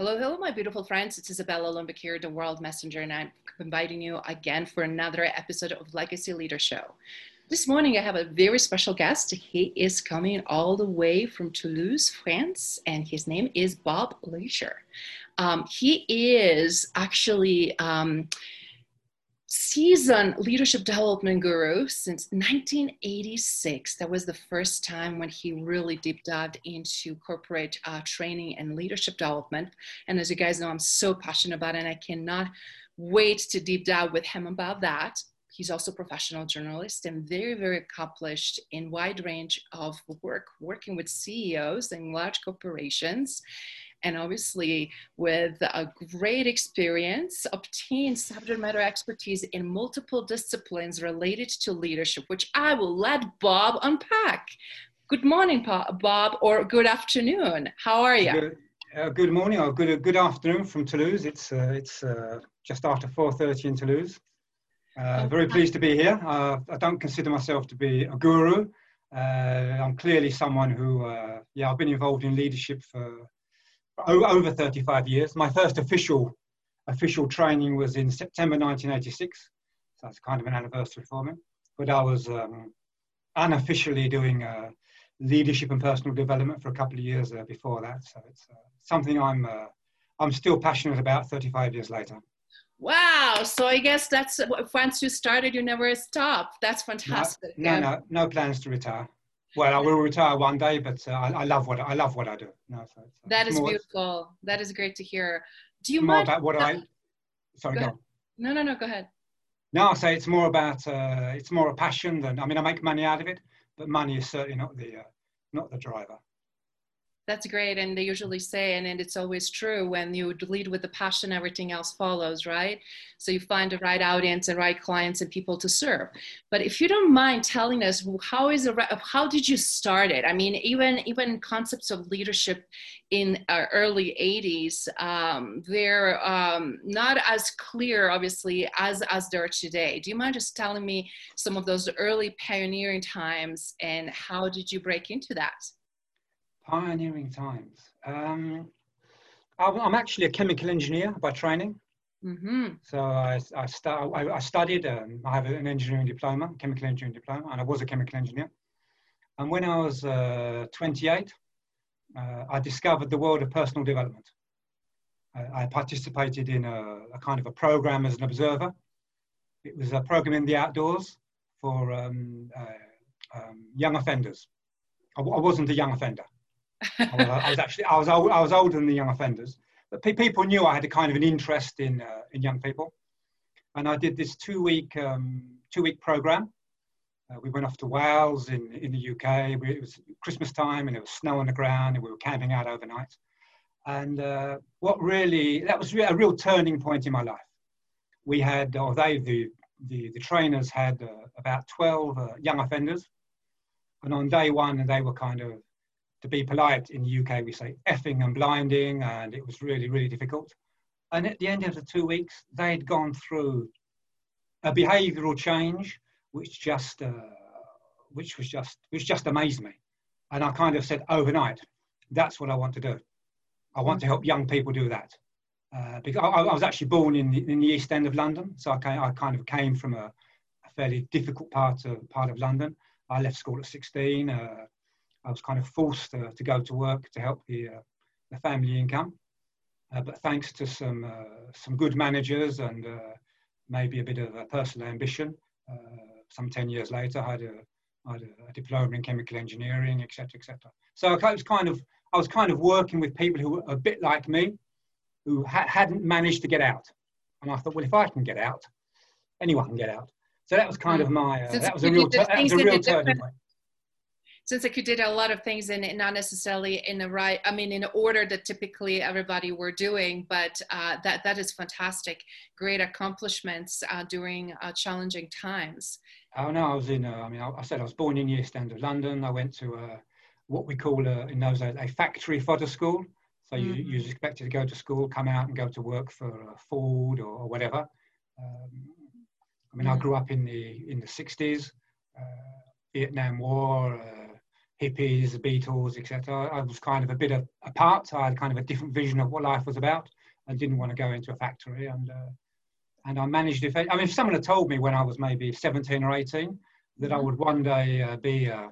Hello, hello, my beautiful friends. It's Isabella here, the World Messenger, and I'm inviting you again for another episode of Legacy Leader Show. This morning, I have a very special guest. He is coming all the way from Toulouse, France, and his name is Bob Larcher. Um, he is actually um, seasoned leadership development guru since 1986. That was the first time when he really deep dived into corporate uh, training and leadership development. And as you guys know, I'm so passionate about it, and I cannot wait to deep dive with him about that. He's also a professional journalist and very, very accomplished in wide range of work, working with CEOs and large corporations and obviously with a great experience obtained subject matter expertise in multiple disciplines related to leadership which i will let bob unpack. Good morning bob or good afternoon. How are you good, uh, good morning or good, good afternoon from toulouse. It's uh, it's uh, just after 4.30 in toulouse. Uh, very pleased to be here. Uh, i don't consider myself to be a guru. Uh, i'm clearly someone who yeah i've been involved in leadership for over 35 years. My first official official training was in September 1986. So that's kind of an anniversary for me. But I was um, unofficially doing uh, leadership and personal development for a couple of years uh, before that. So it's uh, something I'm uh, I'm still passionate about 35 years later. Wow! So I guess that's once you started, you never stopped. That's fantastic. No, no, no, no plans to retire. Well, I will retire one day, but uh, I, I, love what I love what I do. No, so it's, that is more, beautiful. That is great to hear. Do you more mind about what I? Sorry, go. go no, no, no. Go ahead. No, I say it's more about uh, it's more a passion than I mean I make money out of it, but money is certainly not the uh, not the driver that's great and they usually say and, and it's always true when you lead with the passion everything else follows right? So you find the right audience and right clients and people to serve. But if you don't mind telling us how is it how did you start it? I mean even even concepts of leadership in our early 80s um, they're um, not as clear obviously as as they are today. Do you mind just telling me some of those early pioneering times and how did you break into that Pioneering times. Um, I'm actually a chemical engineer by training. Mm-hmm. So I, I, start, I, I studied, um, I have an engineering diploma, chemical engineering diploma, and I was a chemical engineer. And when I was uh, 28, uh, I discovered the world of personal development. I, I participated in a, a, kind of a program as an observer. It was a program in the outdoors for um, uh, um, young offenders. I, I wasn't a young offender. I, was, actually I was old, I was older than the young offenders, but pe- people knew I had a kind of an interest in uh, in young people, and I did this two week um, two week program. Uh, we went off to Wales in in the UK. We, it was Christmas time and it was snow on the ground, and we were camping out overnight. And uh, what really that was a real turning point in my life. We had, or they the the, the trainers had uh, about 12 uh, young offenders, and on day one they were kind of to be polite in the UK, we say effing and blinding, and it was really, really difficult. And at the end of the two weeks, they'd gone through a behavioural change, which just, uh, which was just, which just amazed me. And I kind of said overnight, that's what I want to do. I want to help young people do that. Uh, because I, I, was actually born in the, in the East End of London, so I, came, I kind of came from a, a, fairly difficult part of part of London. I left school at 16. Uh, I was kind of forced to, to go to work to help the, uh, the family income. Uh, but thanks to some, uh, some good managers and uh, maybe a bit of a personal ambition, uh, some 10 years later, I had a, I had a, diploma in chemical engineering, etc., etc. So I was kind of, I was kind of working with people who were a bit like me, who ha- hadn't managed to get out. And I thought, well, if I can get out, anyone can get out. So that was kind of my, uh, that was a real, that was a real turning point Since like you did a lot of things and not necessarily in the right, I mean, in order that typically everybody were doing, but uh, that that is fantastic. Great accomplishments uh, during uh, challenging times. Oh no, I was in. Uh, I mean, I, I, said I was born in East End of London. I went to uh, what we call in those days a factory fodder school. So mm-hmm. you, you're expected to go to school, come out and go to work for Ford or, or whatever. Um, I mean, mm-hmm. I grew up in the in the 60s, uh, Vietnam War, uh, hippies, the Beatles, etc. I was kind of a bit of apart. I had kind of a different vision of what life was about. I didn't want to go into a factory, and uh, and I managed. If I mean, if someone had told me when I was maybe 17 or 18 that I mm-hmm. would one day uh, be uh,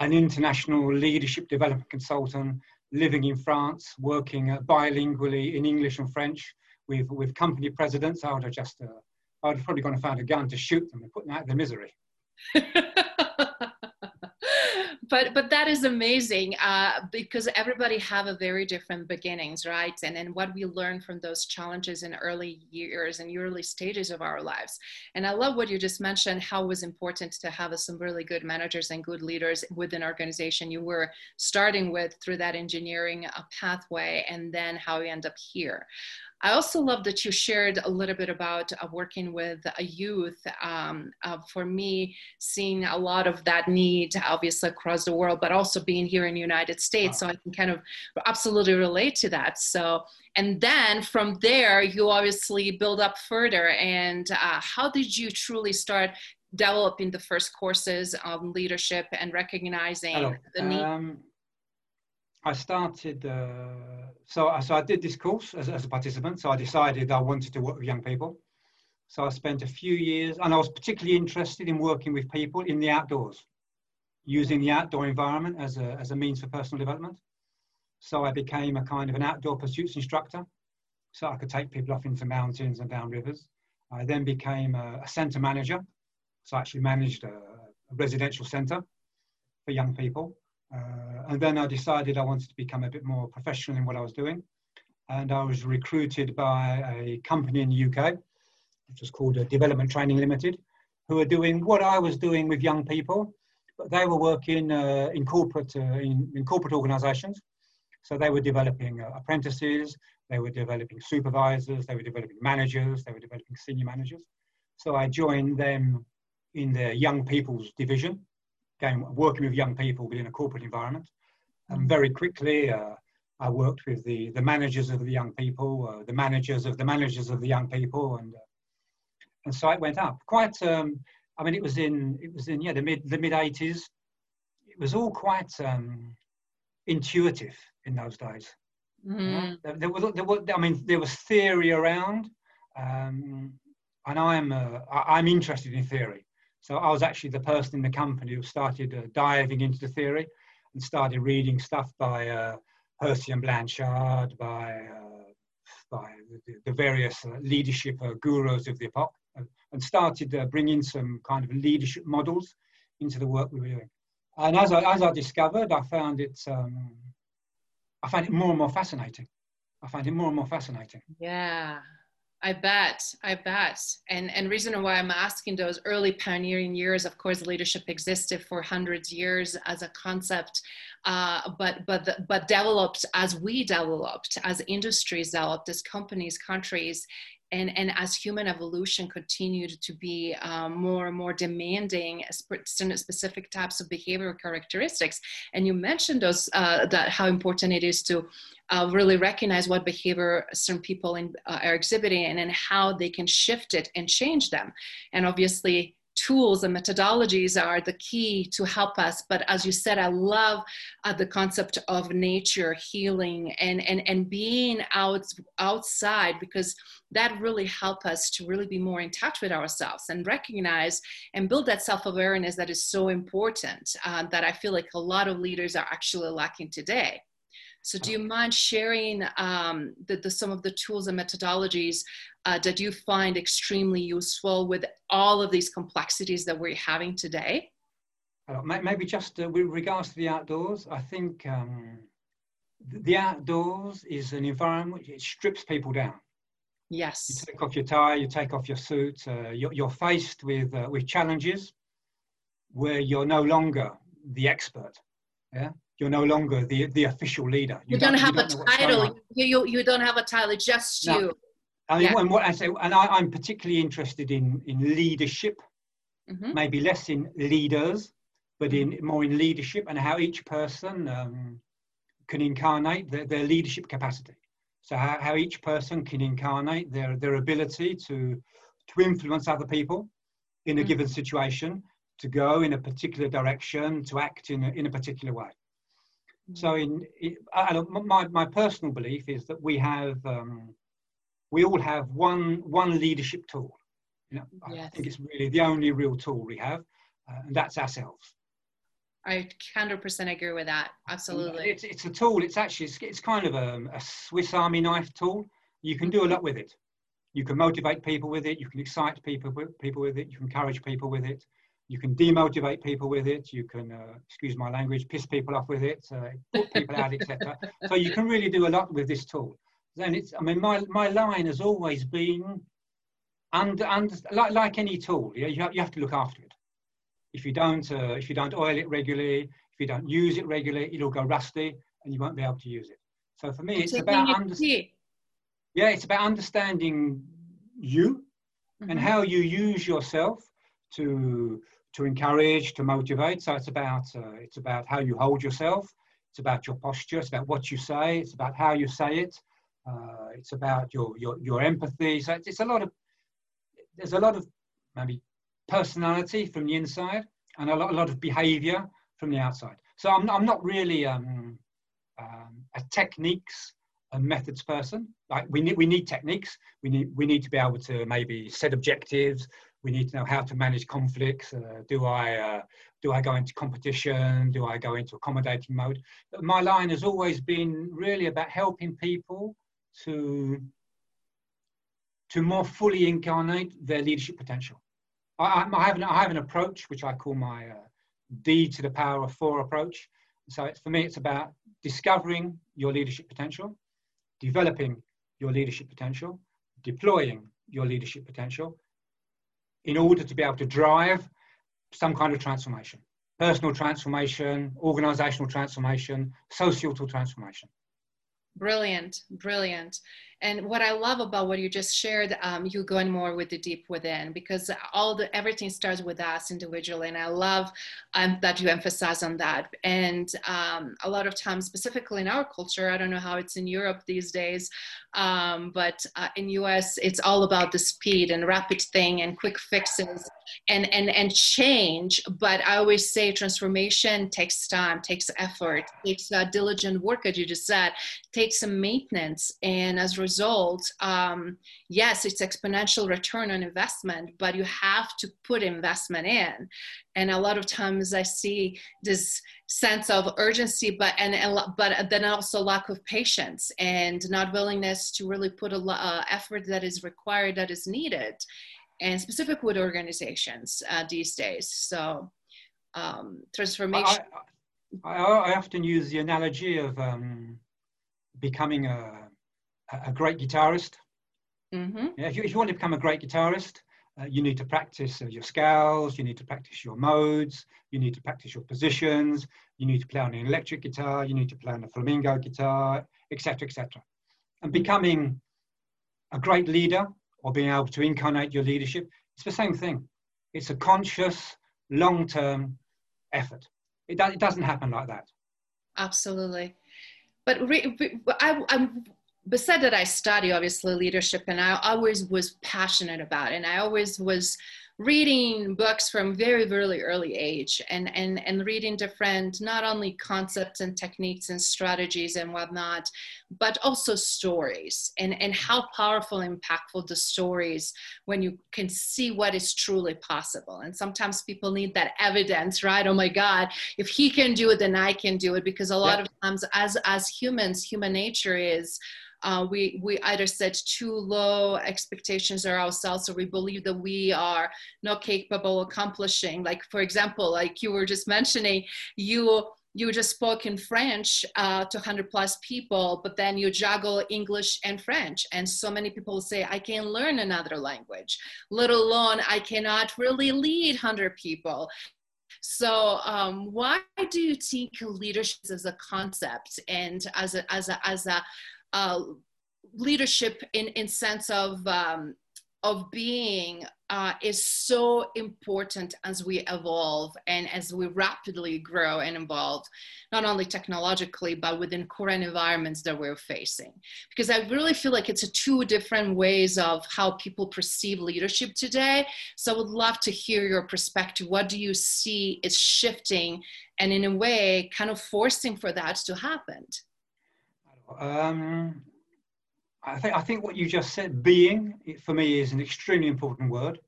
an international leadership development consultant, living in France, working uh, bilingually in English and French with with company presidents, I would have just I'd have probably gone and found a gun to shoot them and put them out of their misery. but but that is amazing uh, because everybody have a very different beginnings right? And then what we learn from those challenges in early years and early stages of our lives. And i love what you just mentioned how it was important to have some really good managers and good leaders within organization you were starting with through that engineering uh, pathway and then how you end up here I also love that you shared a little bit about uh, working with a youth. Um, uh, for me, seeing a lot of that need, obviously across the world, but also being here in the United States, wow. so I can kind of absolutely relate to that. So, and then from there, you obviously build up further. And uh, how did you truly start developing the first courses on leadership and recognizing the need? Um, I started, uh, so, so I did this course as, as a participant. So I decided I wanted to work with young people. So I spent a few years, and I was particularly interested in working with people in the outdoors, using the outdoor environment as a, as a means for personal development. So I became a kind of an outdoor pursuits instructor. So I could take people off into mountains and down rivers. I then became a, a centre manager. So I actually managed a, a residential centre for young people. Uh, and then I decided I wanted to become a bit more professional in what I was doing. And I was recruited by a company in the UK, which was called uh, Development Training Limited, who are doing what I was doing with young people, but they were working uh, in corporate uh, in, in, corporate organisations. So they were developing uh, apprentices, they were developing supervisors, they were developing managers, they were developing senior managers. So I joined them in the young people's division, again, working with young people within a corporate environment. And very quickly, uh, I worked with the, the managers of the young people, uh, the managers of the managers of the young people, and uh, and so it went up quite. Um, I mean, it was in it was in yeah the mid the mid eighties. It was all quite um, intuitive in those days. Mm. there, there, was there was I mean there was theory around, um, and I'm uh, I'm interested in theory. So I was actually the person in the company who started uh, diving into the theory and started reading stuff by uh, Hersey and Blanchard, by, uh, by the, the various uh, leadership uh, gurus of the epoch, and, and started uh, bringing some kind of leadership models into the work we were doing. And as I, as I discovered, I found it, um, I found it more and more fascinating. I find it more and more fascinating. Yeah. I bet, I bet. And and reason why I'm asking those early pioneering years, of course, leadership existed for hundreds years as a concept, uh, but but but developed as we developed, as industries developed, as companies, countries, and, and as human evolution continued to be um, more and more demanding specific types of behavioral characteristics. And you mentioned those uh, that how important it is to uh, really recognize what behavior certain people in, uh, are exhibiting and, and how they can shift it and change them. And obviously tools and methodologies are the key to help us. But as you said i love uh, the concept of nature healing and and and being out outside because that really help us to really be more in touch with ourselves and recognize and build that self-awareness that is so important uh, that i feel like a lot of leaders are actually lacking today. So do you mind sharing um, the, the, some of the tools and methodologies uh, that you find extremely useful with all of these complexities that we're having today? Uh, maybe just uh, with regards to the outdoors, I think um, the outdoors is an environment which strips people down. Yes. You take off your tie, you take off your suit, uh, you're, you're, faced with, uh, with challenges where you're no longer the expert. Yeah, you're no longer the the official leader. You, you don't, don't, have you don't a title. You, you you don't have a title. Just no. you. I mean, yeah. and what I say, and I, am particularly interested in in leadership, mm-hmm. maybe less in leaders, but in mm-hmm. more in leadership and how each person um, can incarnate their, their leadership capacity. So how, how each person can incarnate their their ability to to influence other people in a mm-hmm. given situation, to go in a particular direction, to act in a, in a particular way. Mm-hmm. So in, in my, my personal belief is that we have um, we all have one one leadership tool. You know, yes. I think it's really the only real tool we have, uh, and that's ourselves. I 100% agree with that. Absolutely. It's, it's a tool. It's actually it's, it's kind of a, a, Swiss Army knife tool. You can do a lot with it. You can motivate people with it. You can excite people people with it. You can encourage people with it. You can demotivate people with it. You can, uh, excuse my language, piss people off with it, uh, put people out, etc. So you can really do a lot with this tool then it's, I mean, my, my line has always been, and, and like, like any tool, yeah, you have, you have to look after it. If you don't, uh, if you don't oil it regularly, if you don't use it regularly, it'll go rusty and you won't be able to use it. So for me, it's, it's about understanding. Yeah, it's about understanding you mm-hmm. and how you use yourself to to encourage, to motivate. So it's about uh, it's about how you hold yourself. It's about your posture. It's about what you say. It's about how you say it. Uh, it's about your, your, your empathy. So it's, it's a lot of, there's a lot of maybe personality from the inside and a lot, a lot of behavior from the outside. So I'm, I'm not really um, um, a techniques and methods person. Like we need, we need techniques. We need, we need to be able to maybe set objectives. We need to know how to manage conflicts. Uh, do I, uh, do I go into competition? Do I go into accommodating mode? My line has always been really about helping people to to more fully incarnate their leadership potential. I, I, have, an, I have an approach which I call my uh, D to the power of four approach. So it's, for me, it's about discovering your leadership potential, developing your leadership potential, deploying your leadership potential in order to be able to drive some kind of transformation personal transformation, organizational transformation, societal transformation. Brilliant, brilliant. And what I love about what you just shared, um, you going more with the deep within because all the everything starts with us individually, and I love um, that you emphasize on that. And um, a lot of times, specifically in our culture, I don't know how it's in Europe these days, um, but uh, in US, it's all about the speed and rapid thing and quick fixes and and and change. But I always say transformation takes time, takes effort, takes uh, diligent work, as you just said, takes some maintenance, and as result, um, yes, it's exponential return on investment, but you have to put investment in. And a lot of times I see this sense of urgency, but and, and but then also lack of patience and not willingness to really put a uh, effort that is required, that is needed, and specific with organizations uh, these days. So um, transformation. I, I, I, often use the analogy of um, becoming a a great guitarist. Mm-hmm. Yeah, if you, if you want to become a great guitarist, uh, you need to practice uh, your scales, you need to practice your modes, you need to practice your positions, you need to play on an electric guitar, you need to play on a flamenco guitar, etc., etc. And becoming a great leader or being able to incarnate your leadership, it's the same thing. It's a conscious, long-term effort. It, do, it doesn't happen like that. Absolutely. But re, re, I, I'm beside that i study obviously leadership and i always was passionate about it. And i always was reading books from very very early age and and and reading different not only concepts and techniques and strategies and whatnot but also stories and and how powerful impactful the stories when you can see what is truly possible. And sometimes people need that evidence right? Oh my god if he can do it then i can do it because a lot of times as as humans human nature is uh, we we either set too low expectations of ourselves or we believe that we are not capable of accomplishing like for example like you were just mentioning you you just spoke in French uh, to 100 plus people, but then you juggle English and French. And so many people say, I can learn another language, let alone I cannot really lead 100 people So, um, why do you think leadership as a concept and as a as a as a uh, leadership in in sense of um, of being uh, is so important as we evolve and as we rapidly grow and evolve, not only technologically, but within current environments that we're facing. Because I really feel like it's a two different ways of how people perceive leadership today. So I would love to hear your perspective. What do you see is shifting and in a way kind of forcing for that to happen? Um, I think I think what you just said, being, for me is an extremely important word.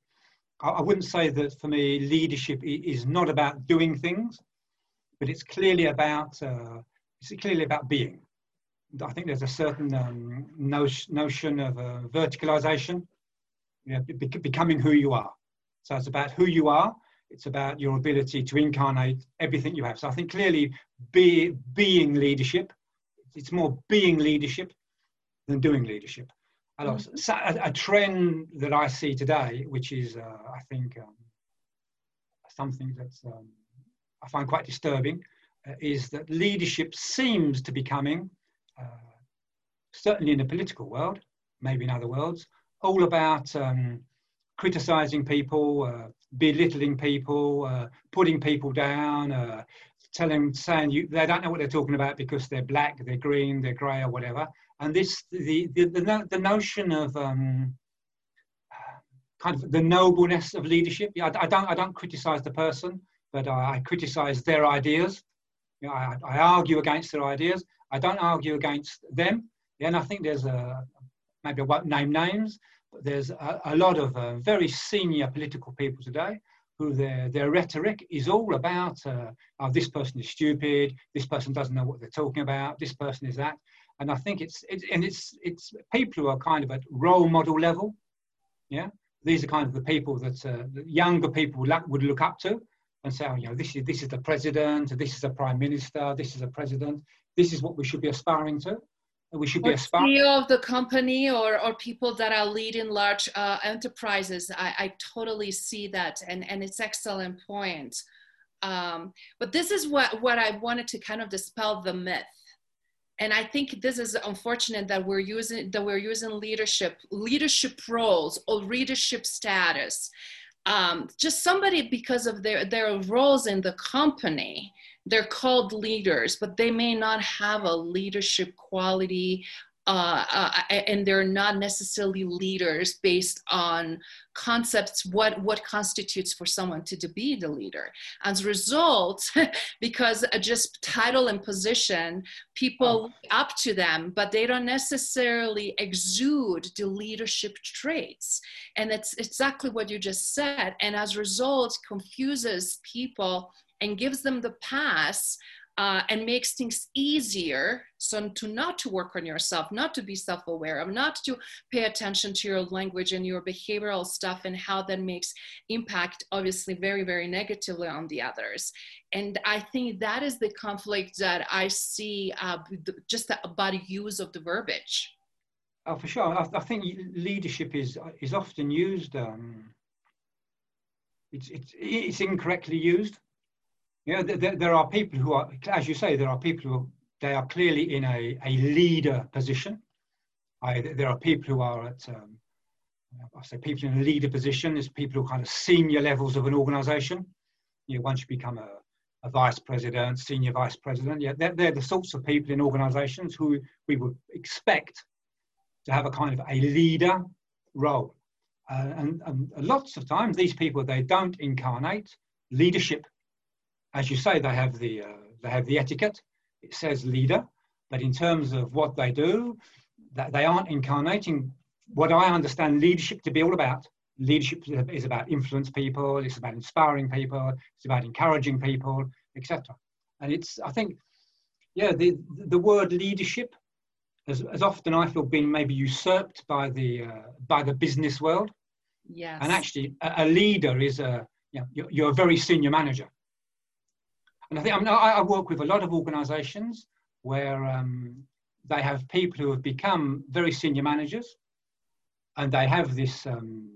I, I wouldn't say that for me leadership is not about doing things, but it's clearly about uh, it's clearly about being. I think there's a certain um, notion, of uh, verticalization, you know, be, becoming who you are. So it's about who you are. It's about your ability to incarnate everything you have. So I think clearly, be, being leadership. It's more being leadership than doing leadership. Mm-hmm. So a, a, trend that I see today, which is, uh, I think, um, something that um, I find quite disturbing, uh, is that leadership seems to be coming, uh, certainly in the political world, maybe in other worlds, all about um, criticizing people, uh, belittling people, uh, putting people down, uh, telling, saying you, they don't know what they're talking about because they're black, they're green, they're grey, or whatever and this the the, the, the notion of um, kind of the nobleness of leadership. I, I, don't I don't criticize the person, but I, I criticize their ideas. I, I, argue against their ideas. I don't argue against them. Yeah, and I think there's a maybe I won't name names, but there's a, a lot of uh, very senior political people today who their, their rhetoric is all about uh, oh, this person is stupid, this person doesn't know what they're talking about, this person is that and I think it's, it's and it's it's people who are kind of at role model level. Yeah, these are kind of the people that, uh, younger people would look, would look up to and say, oh, you know, this is this is the president, this is the prime minister, this is the president. This is what we should be aspiring to. We should be aspiring. CEO of the company or or people that are leading large uh, enterprises. I, I totally see that, and and it's excellent point. Um, but this is what what I wanted to kind of dispel the myth and i think this is unfortunate that we're using that we're using leadership leadership roles or leadership status um, just somebody because of their their roles in the company they're called leaders but they may not have a leadership quality uh, uh, and they're not necessarily leaders based on concepts what what constitutes for someone to, to be the leader. As a result because just title and position people oh. up to them but they don't necessarily exude the leadership traits. And it's exactly what you just said. And as a result confuses people and gives them the pass uh, and makes things easier so to not to work on yourself not to be self-aware of not to pay attention to your language and your behavioral stuff and how that makes impact obviously very very negatively on the others. And i think that is the conflict that i see uh, just about use of the verbiage. Oh for sure. I, I think leadership is is often used um, it's, it's, it's incorrectly used know, there, there are people who are, as you say, there are people who they are clearly in a, a leader position. I, there are people who are at, um, I say people in a leader position, there's people who are kind of senior levels of an organization. You know, once you become a, a vice president, senior vice president, yeah, they're, they're the sorts of people in organizations who we would expect to have a kind of a leader role. Uh, and, and lots of times these people, they don't incarnate leadership as you say, they have the uh, they have the etiquette. It says leader, but in terms of what they do, that they aren't incarnating what I understand leadership to be all about. Leadership is about influence people. It's about inspiring people. It's about encouraging people, etc. And it's I think, yeah, the the word leadership has, has often I feel been maybe usurped by the uh, by the business world. Yes. And actually, a, a leader is a you know, you're, you're a very senior manager and I think I, mean, I, work with a lot of organisations where um, they have people who have become very senior managers, and they have this. Um,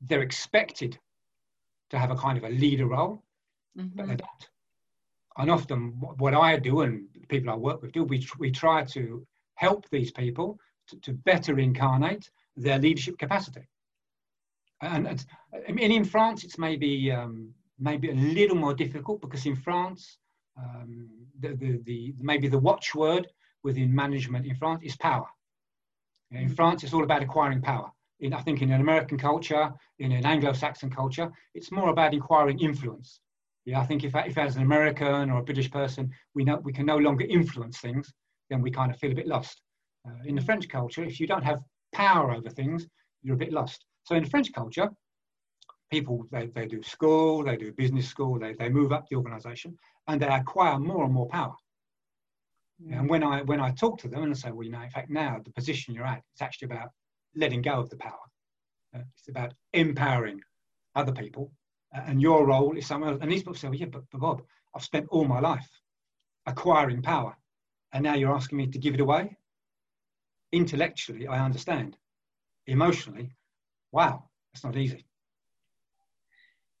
they're expected to have a kind of a leader role, mm-hmm. but they don't. And often, what I do and people I work with do, we, we try to help these people to, to better incarnate their leadership capacity. And, and I in France, it's maybe um, maybe a little more difficult because in France, um, the, the, the, maybe the watchword within management in France is power. In mm-hmm. France, it's all about acquiring power. In, I think in an American culture, in an Anglo-Saxon culture, it's more about acquiring influence. Yeah, I think if, if as an American or a British person, we know we can no longer influence things, then we kind of feel a bit lost. Uh, in the French culture, if you don't have power over things, you're a bit lost. So in the French culture, people they, they do school, they do business school, they, they move up the organization and they acquire more and more power. Mm. And when I when I talk to them and I say, well, you know, in fact, now the position you're at, it's actually about letting go of the power. Uh, it's about empowering other people and your role is somewhere else. And these people say, well, yeah, but, but Bob, I've spent all my life acquiring power, and now you're asking me to give it away? Intellectually, I understand. Emotionally, wow, it's not easy.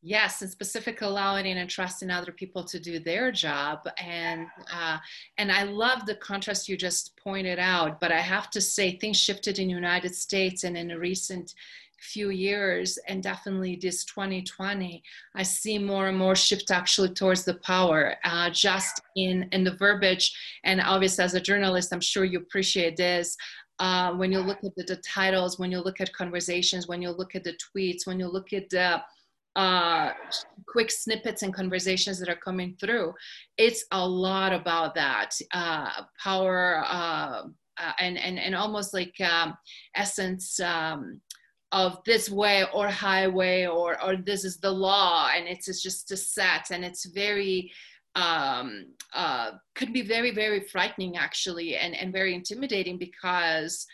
Yes, and specifically allowing and trusting other people to do their job, and uh, and I love the contrast you just pointed out. But I have to say, things shifted in the United States, and in the recent few years and definitely this 2020 i see more and more shift actually towards the power uh, just in in the verbiage and obviously as a journalist i'm sure you appreciate this uh, when you look at the, the, titles when you look at conversations when you look at the tweets when you look at the uh, quick snippets and conversations that are coming through it's a lot about that uh, power uh, uh, and, and, and almost like um, essence um, of this way or highway or or this is the law and it's, it's just a set and it's very um, uh, could be very very frightening actually and and very intimidating because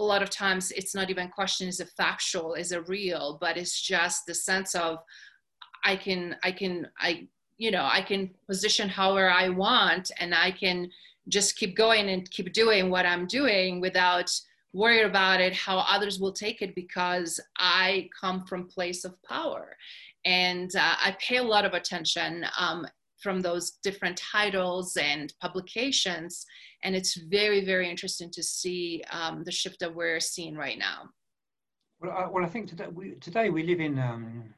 a lot of times it's not even question is it factual is it real but it's just the sense of i can i can i you know i can position however i want and i can just keep going and keep doing what i'm doing without worried about it how others will take it because i come from place of power. And uh, i pay a lot of attention um, from those different titles and publications and it's very very interesting to see um, the shift that we're seeing right now well i, well, I think today we, today we live in um,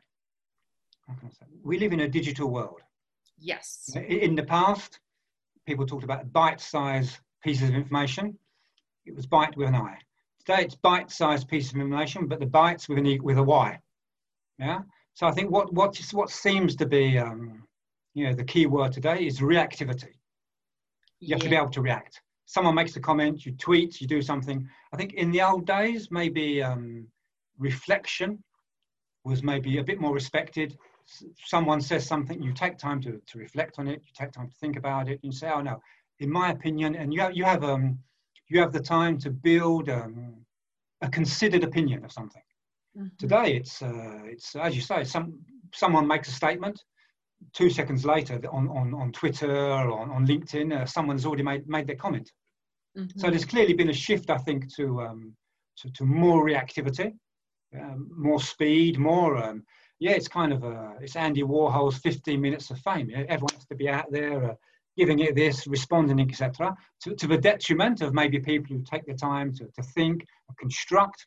we live in a digital world yes in the past people talked about bite-sized pieces of information it was bite with an I. Today it's bite-sized piece of information, but the bites with an e, with a Y. Yeah. So I think what what what seems to be um, you know the key word today is reactivity. You yeah. have to be able to react. Someone makes a comment, you tweet, you do something. I think in the old days maybe um, reflection was maybe a bit more respected. Someone says something, you take time to, to reflect on it, you take time to think about it, you say, oh no, in my opinion, and you have, you have um, you have the time to build um, a considered opinion of something. Mm-hmm. Today, it's uh, it's as you say, some someone makes a statement. Two seconds later, on on, on Twitter or on, on LinkedIn, uh, someone's already made made their comment. Mm-hmm. So there's clearly been a shift, I think, to um, to, to more reactivity, um, more speed, more. Um, yeah, it's kind of a, it's Andy Warhol's 15 minutes of fame. Everyone has to be out there. Uh, giving it this, responding, etc., to, to the detriment of maybe people who take the time to, to think or construct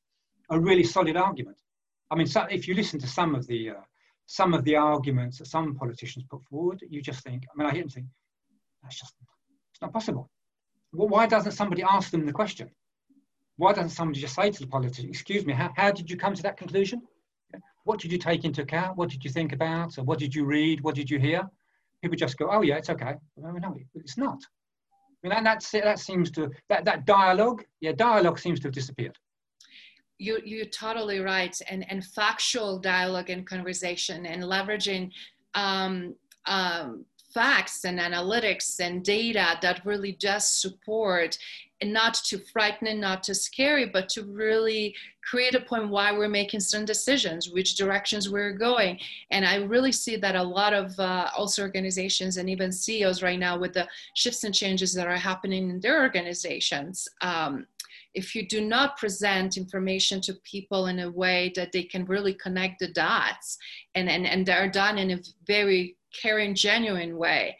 a really solid argument. I mean, so if you listen to some of the uh, some of the arguments that some politicians put forward, you just think. I mean, I hear them think that's just it's not possible. Well, why doesn't somebody ask them the question? Why doesn't somebody just say to the politician, "Excuse me, how, how did you come to that conclusion? What did you take into account? What did you think about? Or what did you read? What did you hear?" people just go, oh yeah, it's okay. No, no, it's not. I mean, that, that seems to, that, that dialogue, yeah, dialogue seems to have disappeared. You, you're totally right. And, and factual dialogue and conversation and leveraging um, um, facts and analytics and data that really does support and not to frighten not to scary but to really create a point why we're making certain decisions which directions we're going and i really see that a lot of uh, also organizations and even ceos right now with the shifts and changes that are happening in their organizations um, if you do not present information to people in a way that they can really connect the dots and, and, and they're done in a very caring, genuine way,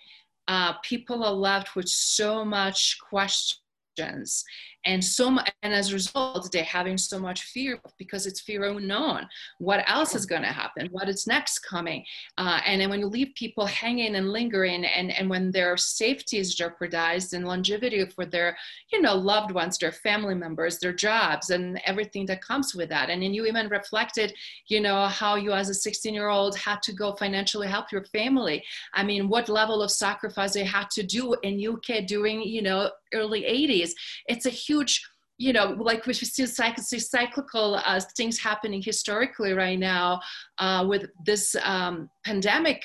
uh, people are left with so much questions and so and as a result they're having so much fear because it's fear unknown. What else is going to happen? What is next coming? Uh, and then when you leave people hanging and lingering and and when their safety is jeopardized and longevity for their you know loved ones their family members their jobs and everything that comes with that. And then you even reflected you know how you as a 16 year old had to go financially help your family. I mean what level of sacrifice they had to do in uk during you know early 80s it's a huge you know, like we see cyclical uh, things happening historically right now uh, with this um, pandemic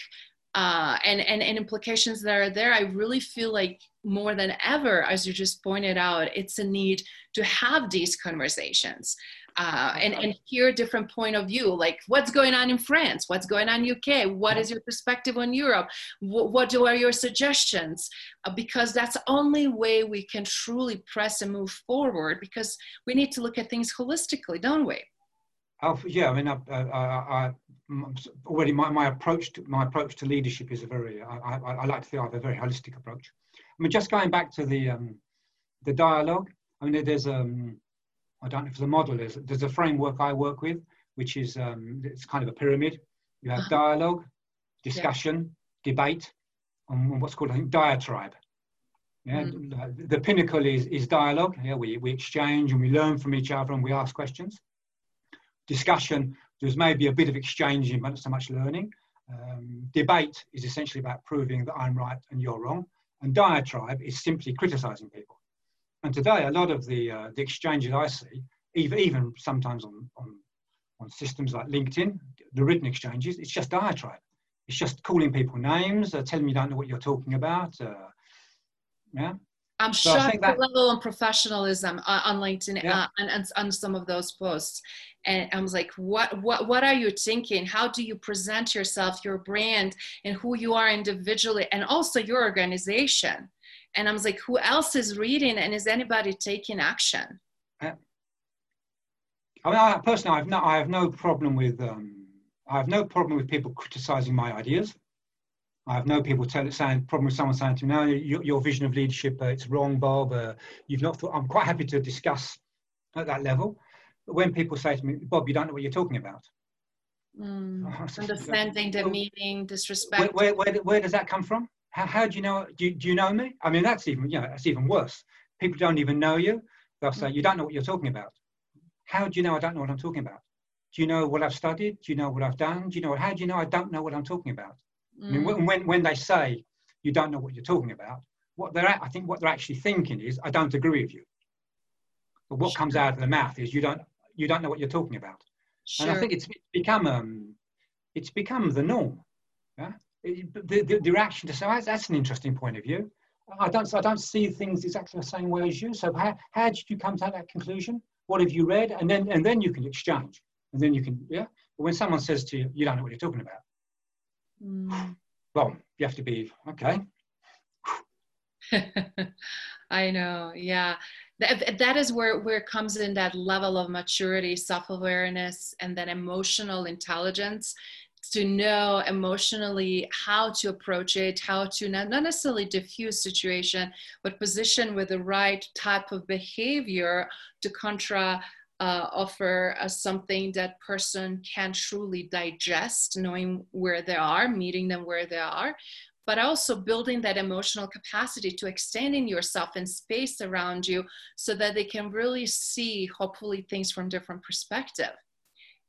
uh, and, and, and implications that are there, I really feel like more than ever, as you just pointed out, it's a need to have these conversations uh, and, and hear a different point of view like what's going on in france? What's going on in uk what is your perspective on europe? What, what are your suggestions? Uh, because that's the only way we can truly press and move forward because we need to look at things holistically don't we? Oh, yeah i mean I, I, I, already my, my approach to my approach to leadership is a very I, I, I like to think I have a very holistic approach. I mean just going back to the um, the dialogue i mean there's um I don't know if the model is, there's a framework I work with, which is, um, it's kind of a pyramid. You have uh-huh. dialogue, discussion, yeah. debate, and what's called, I think, diatribe. Yeah, mm. the pinnacle is, is dialogue. Yeah, we, we exchange and we learn from each other and we ask questions. Discussion, there's maybe a bit of exchanging, but not so much learning. Um, debate is essentially about proving that I'm right and you're wrong. And diatribe is simply criticizing people. And today, a lot of the, uh, the exchanges I see, even, even sometimes on, on, on systems like LinkedIn, the written exchanges, it's just diatribe. It's just calling people names, uh, telling you don't know what you're talking about. Uh, yeah. I'm so shocked the level of professionalism uh, on LinkedIn yeah. uh, and, and on some of those posts. And I was like, what, what, what are you thinking? How do you present yourself, your brand, and who you are individually, and also your organization? And i was like who else is reading and is anybody taking action I mean, I, personally, I have no, I have no problem with, um, I have no problem with people criticizing my ideas. I have no people tell, saying problem with someone saying to me, "No, your, your vision of leadership, uh, it's wrong, Bob. Uh, you've not thought." I'm quite happy to discuss at that level. But when people say to me, "Bob, you don't know what you're talking about," mm, understanding the meaning, disrespect. Where, where, where, where does that come from? How, how do you know? Do you, do you know me? I mean, that's even, you know, that's even worse. People don't even know you. They'll say, you don't know what you're talking about. How do you know I don't know what I'm talking about? Do you know what I've studied? Do you know what I've done? Do you know, how do you know I don't know what I'm talking about? Mm. I mean, mm. when, when they say you don't know what you're talking about, what they're, I think what they're actually thinking is, I don't agree with you. But what comes out of the mouth is, you don't, you don't know what you're talking about. Sure. And I think it's become, um, it's become the norm. Yeah? The, the, the reaction to say oh, that's an interesting point of view. I don't, I don't see things exactly the same way as you. So how, how did you come to that conclusion? What have you read? And then, and then you can exchange. And then you can, yeah. But when someone says to you, you don't know what you're talking about. Mm. Well, you have to be, okay. I know, yeah. That, that is where, where it comes in that level of maturity, self-awareness, and then emotional intelligence to know emotionally how to approach it, how to not, not necessarily diffuse situation, but position with the right type of behavior to contra uh, offer uh, something that person can truly digest, knowing where they are, meeting them where they are, but also building that emotional capacity to extending yourself in space around you so that they can really see, hopefully, things from different perspective.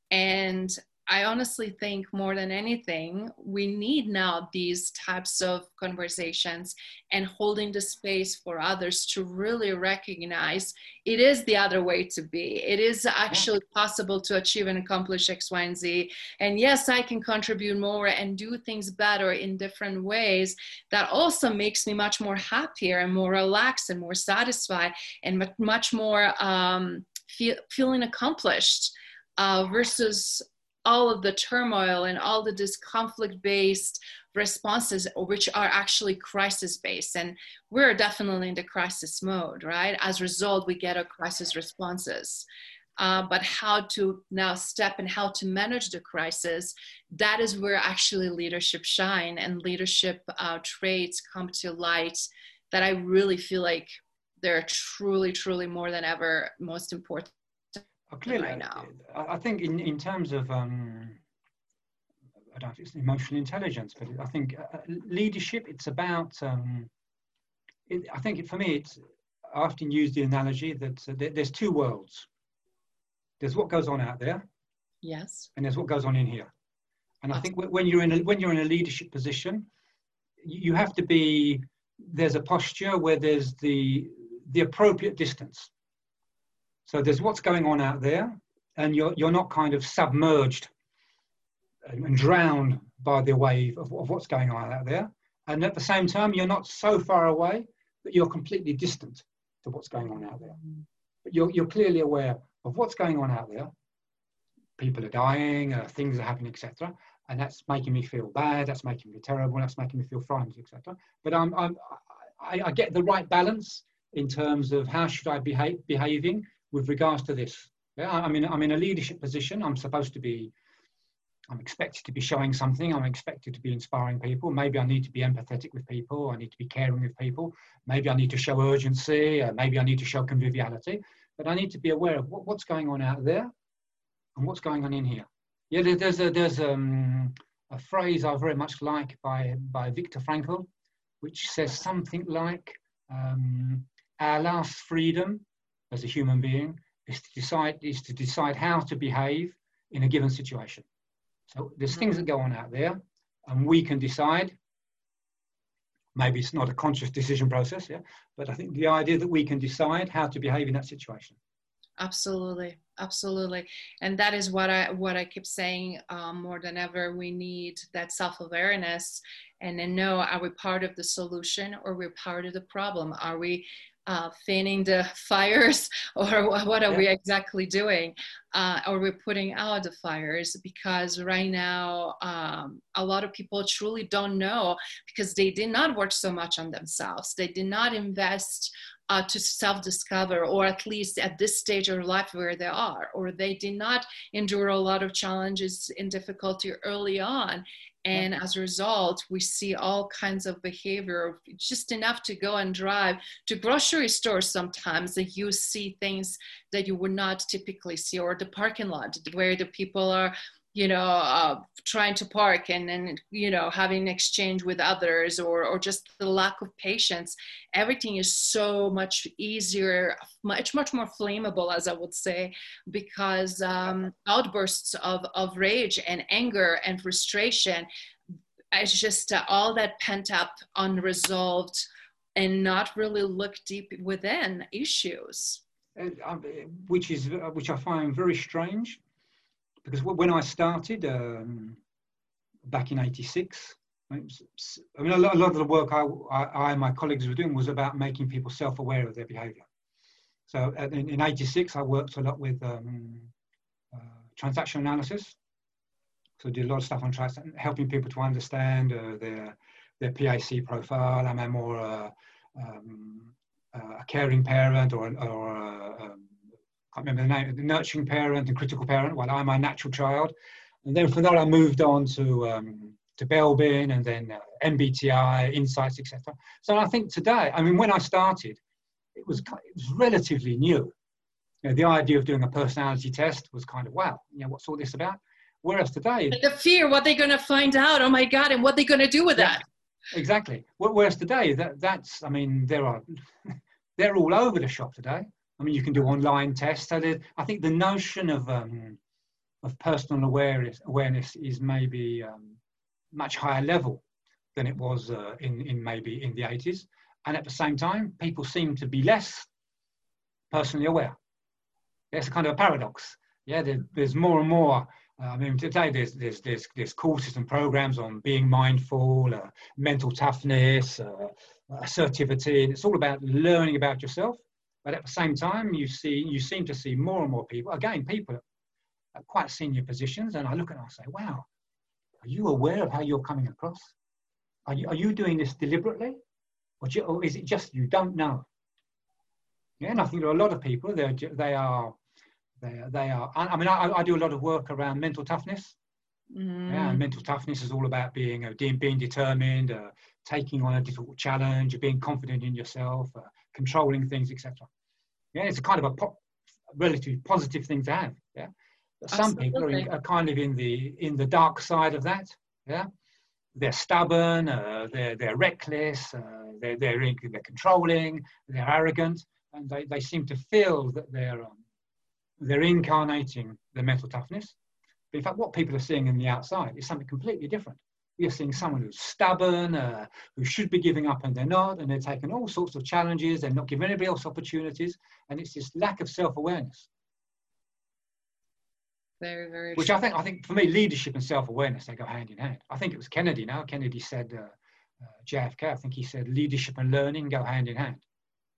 And I honestly think more than anything, we need now these types of conversations and holding the space for others to really recognize it is the other way to be. It is actually possible to achieve and accomplish X, Y, and Z. And yes, I can contribute more and do things better in different ways. That also makes me much more happier and more relaxed and more satisfied and much more um, feel, feeling accomplished. Uh, versus all of the turmoil and all the this conflict based responses which are actually crisis based and we're definitely in the crisis mode right? As a result we get our crisis responses. Uh, but how to now step and how to manage the crisis that is where actually leadership shine and leadership uh, traits come to light that i really feel like they're truly truly more than ever most important oh, clearly, now i think in, in terms of um, i don't know if it's emotional intelligence but i think uh, leadership it's about um, it, i think it, for me it's I often use the analogy that uh, there's two worlds there's what goes on out there. Yes. And there's what goes on in here. And I think when you're in a, when you're in a leadership position, you have to be there's a posture where there's the the appropriate distance. So there's what's going on out there, and you're you're not kind of submerged and drowned by the wave of, of what's going on out there. And at the same time, you're not so far away that you're completely distant to what's going on out there. But you're, you're clearly aware of what's going on out there. People are dying, uh, things are happening, etc. And that's making me feel bad. That's making me terrible. That's making me feel frightened, etc. But I'm, I'm, I, I get the right balance in terms of how should I behave behaving with regards to this. Yeah, I'm in, I'm in a leadership position. I'm supposed to be, I'm expected to be showing something. I'm expected to be inspiring people. Maybe I need to be empathetic with people. I need to be caring with people. Maybe I need to show urgency. Uh, maybe I need to show conviviality but I need to be aware of what, what's going on out there and what's going on in here. Yeah, there's a there's um, a phrase I very much like by by Viktor Frankl, which says something like, um, "Our last freedom as a human being is to decide is to decide how to behave in a given situation." So there's things that go on out there, and we can decide. Maybe it's not a conscious decision process yeah but i think the idea that we can decide how to behave in that situation. Absolutely absolutely. And that is what i what i keep saying um, more than ever we need that self-awareness and then know are we part of the solution or we're part of the problem? Are we uh, fanning the fires or what are yeah. we exactly doing? Uh, are we putting out the fires? Because right now um, a lot of people truly don't know because they did not work so much on themselves. They did not invest uh, to self-discover or at least at this stage of life where they are or they did not endure a lot of challenges and difficulty early on and as a result we see all kinds of behavior just enough to go and drive to grocery stores sometimes that you see things that you would not typically see or the parking lot where the people are you know uh, trying to park and then you know having an exchange with others or or just the lack of patience everything is so much easier much much more flammable as i would say because um, outbursts of of rage and anger and frustration it's just uh, all that pent up unresolved and not really look deep within issues. Um, which is uh, which i find very strange because when I started um, back in '86, I mean, a lot, of the work I, I, and my colleagues were doing was about making people self-aware of their behaviour. So in, '86, I worked a lot with um, uh, transaction analysis. So I did a lot of stuff on trans- helping people to understand uh, their their PAC profile. Am I more uh, um, a caring parent or, or um, can't remember the name, the nurturing parent and critical parent, well, I'm my natural child. And then from there, I moved on to, um, to Belbin and then uh, MBTI, Insights, etc. So I think today, I mean, when I started, it was, it was relatively new. You know, the idea of doing a personality test was kind of, wow, you know, what's all this about? Whereas today... The fear, what they're going to find out, oh my God, and what they're going to do with yeah, that. Exactly. Whereas today, that, that's, I mean, there are, they're all over the shop today. I mean, you can do online tests. So I think the notion of um, of personal awareness awareness is maybe um, much higher level than it was uh, in in maybe in the 80s. And at the same time, people seem to be less personally aware. It's kind of a paradox. Yeah, there, there's more and more. Uh, I mean, today there's there's there's there's courses and programs on being mindful, uh, mental toughness, uh, assertivity, and it's all about learning about yourself but at the same time, you see, you seem to see more and more people, again, people at quite senior positions, and I look at them and I say, wow, are you aware of how you're coming across? Are you, are you doing this deliberately? Or, you, or is it just you don't know? Yeah, and I think there are a lot of people, they're, they are They, they are, I, I mean, I, I, do a lot of work around mental toughness. Mm. Yeah, and mental toughness is all about being, uh, being determined, uh, taking on a difficult challenge, being confident in yourself, uh, controlling things, etc. Yeah, it's a kind of a po- relatively positive thing to have. Yeah, but some Absolutely. people are, in, are, kind of in the in the dark side of that. Yeah, they're stubborn, uh, they're they're reckless, uh, they're they're, in, they're controlling, they're arrogant, and they, they seem to feel that they're um, they're incarnating the mental toughness. But in fact, what people are seeing in the outside is something completely different. Are seeing someone who's stubborn, uh, who should be giving up and they're not, and they're taking all sorts of challenges, they're not giving anybody else opportunities, and it's this lack of self-awareness. Very, very. Which true. I think, I think for me, leadership and self-awareness they go hand in hand. I think it was Kennedy. Now Kennedy said, uh, uh, JFK. I think he said leadership and learning go hand in hand.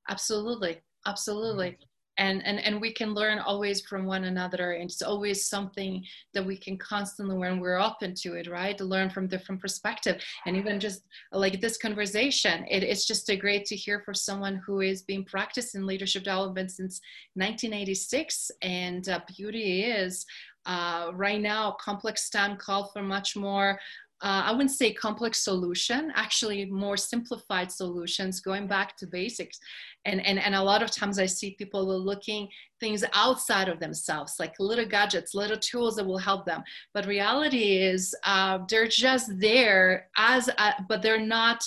Absolutely, absolutely and and and we can learn always from one another. And it's always something that we can constantly learn we're open to it right to learn from different perspective. And even just like this conversation it, it's just a great to hear for someone who is being practiced in leadership development since 1986 and uh, beauty is uh, right now complex time call for much more uh, I wouldn't say complex solution, actually more simplified solutions, going back to basics. And, and, and a lot of times I see people looking things outside of themselves, like little gadgets, little tools that will help them. But reality is uh, they're just there as, a, but they're not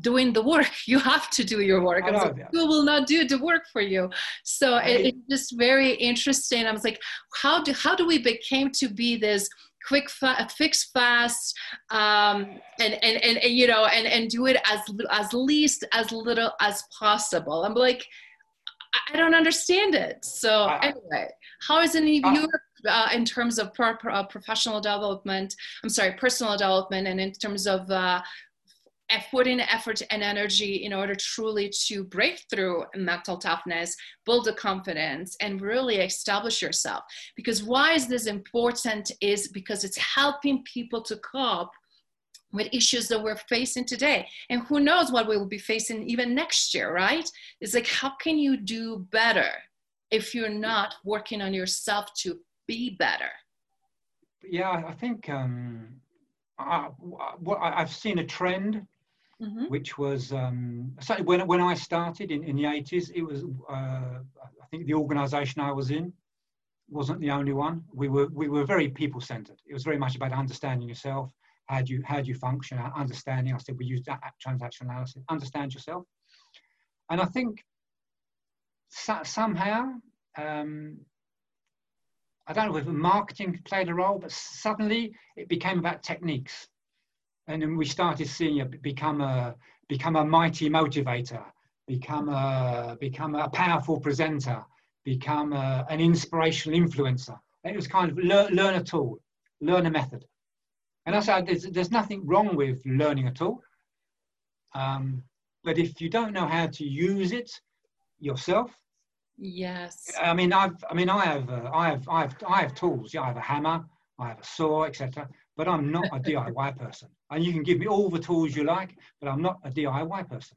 doing the work. You have to do your work. Know, like, Who will not do the work for you? So it, it's just very interesting. I was like, how do how do we became to be this quick fa- fix fast um, and, and, and, and, you know and, and do it as as least as little as possible. I'm like i don't understand it. So anyway how is any of you uh, in terms of pro- pro- professional development? I'm sorry personal development and in terms of uh, put in effort and energy in order truly to break through mental toughness, build the confidence, and really establish yourself. Because why is this important? Is because it's helping people to cope with issues that we're facing today. And who knows what we will be facing even next year, right? It's like, how can you do better if you're not working on yourself to be better? Yeah, I think um, I, I've seen a trend mm-hmm. which was um, when when I started in, in the eighties. It was uh, I think the organisation I was in wasn't the only one. We were we were very people centered. It was very much about understanding yourself. How do you how do you function? Understanding. I said we use that transaction analysis. Understand yourself. And I think so, somehow um, I don't know if marketing played a role, but suddenly it became about techniques and then we started seeing it become a become a mighty motivator, become a become a powerful presenter, become a, an inspirational influencer. And it was kind of learn, learn a tool, learn a method. And I said, there's, there's nothing wrong with learning a tool. Um, but if you don't know how to use it yourself, yes. I mean, I've, I mean, I have, uh, I have, I have, I have tools. Yeah, I have a hammer, I have a saw, etc. But I'm not a DIY person. And you can give me all the tools you like, but I'm not a DIY person.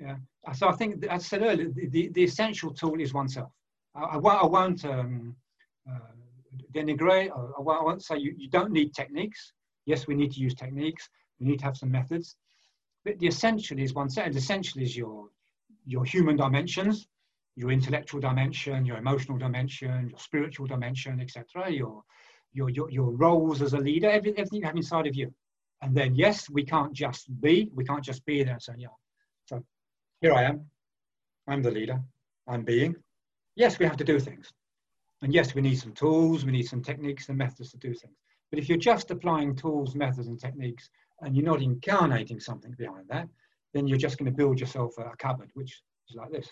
Yeah. So I think, as I said earlier, the, the, the essential tool is oneself. I, I won't, I won't um, uh, denigrate, I, I won't say you, you don't need techniques. Yes, we need to use techniques. We need to have some methods. But the essential is oneself. The essential is your, your human dimensions, your intellectual dimension, your emotional dimension, your spiritual dimension, etc. Your, your, your, your roles as a leader, everything you have inside of you. And then, yes, we can't just be, we can't just be there and say, yeah. So here I am. I'm the leader. I'm being. Yes, we have to do things. And yes, we need some tools, we need some techniques and methods to do things. But if you're just applying tools, methods, and techniques, and you're not incarnating something behind that, then you're just going to build yourself a cupboard, which is like this.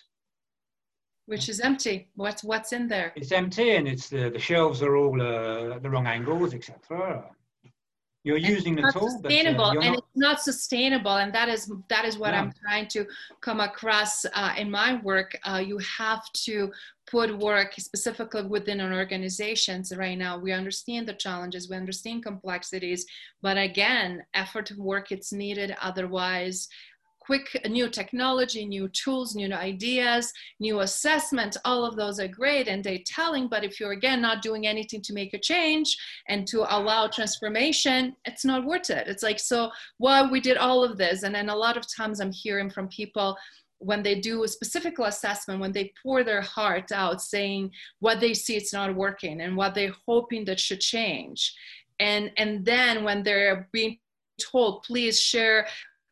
Which is empty. What's what's in there? It's empty, and it's the the shelves are all uh, at the wrong angles, etc you're using the tool sustainable but, uh, and not... it's not sustainable and that is that is what yeah. i'm trying to come across uh, in my work uh, you have to put work specifically within an organization so right now we understand the challenges we understand complexities but again effort of work it's needed otherwise quick new technology, new tools, new ideas, new assessment, all of those are great and they're telling. But if you're again not doing anything to make a change and to allow transformation, it's not worth it. It's like, so why well, we did all of this. And then a lot of times I'm hearing from people when they do a specific assessment, when they pour their heart out saying what they see it's not working and what they're hoping that should change. And, and then when they're being told, please share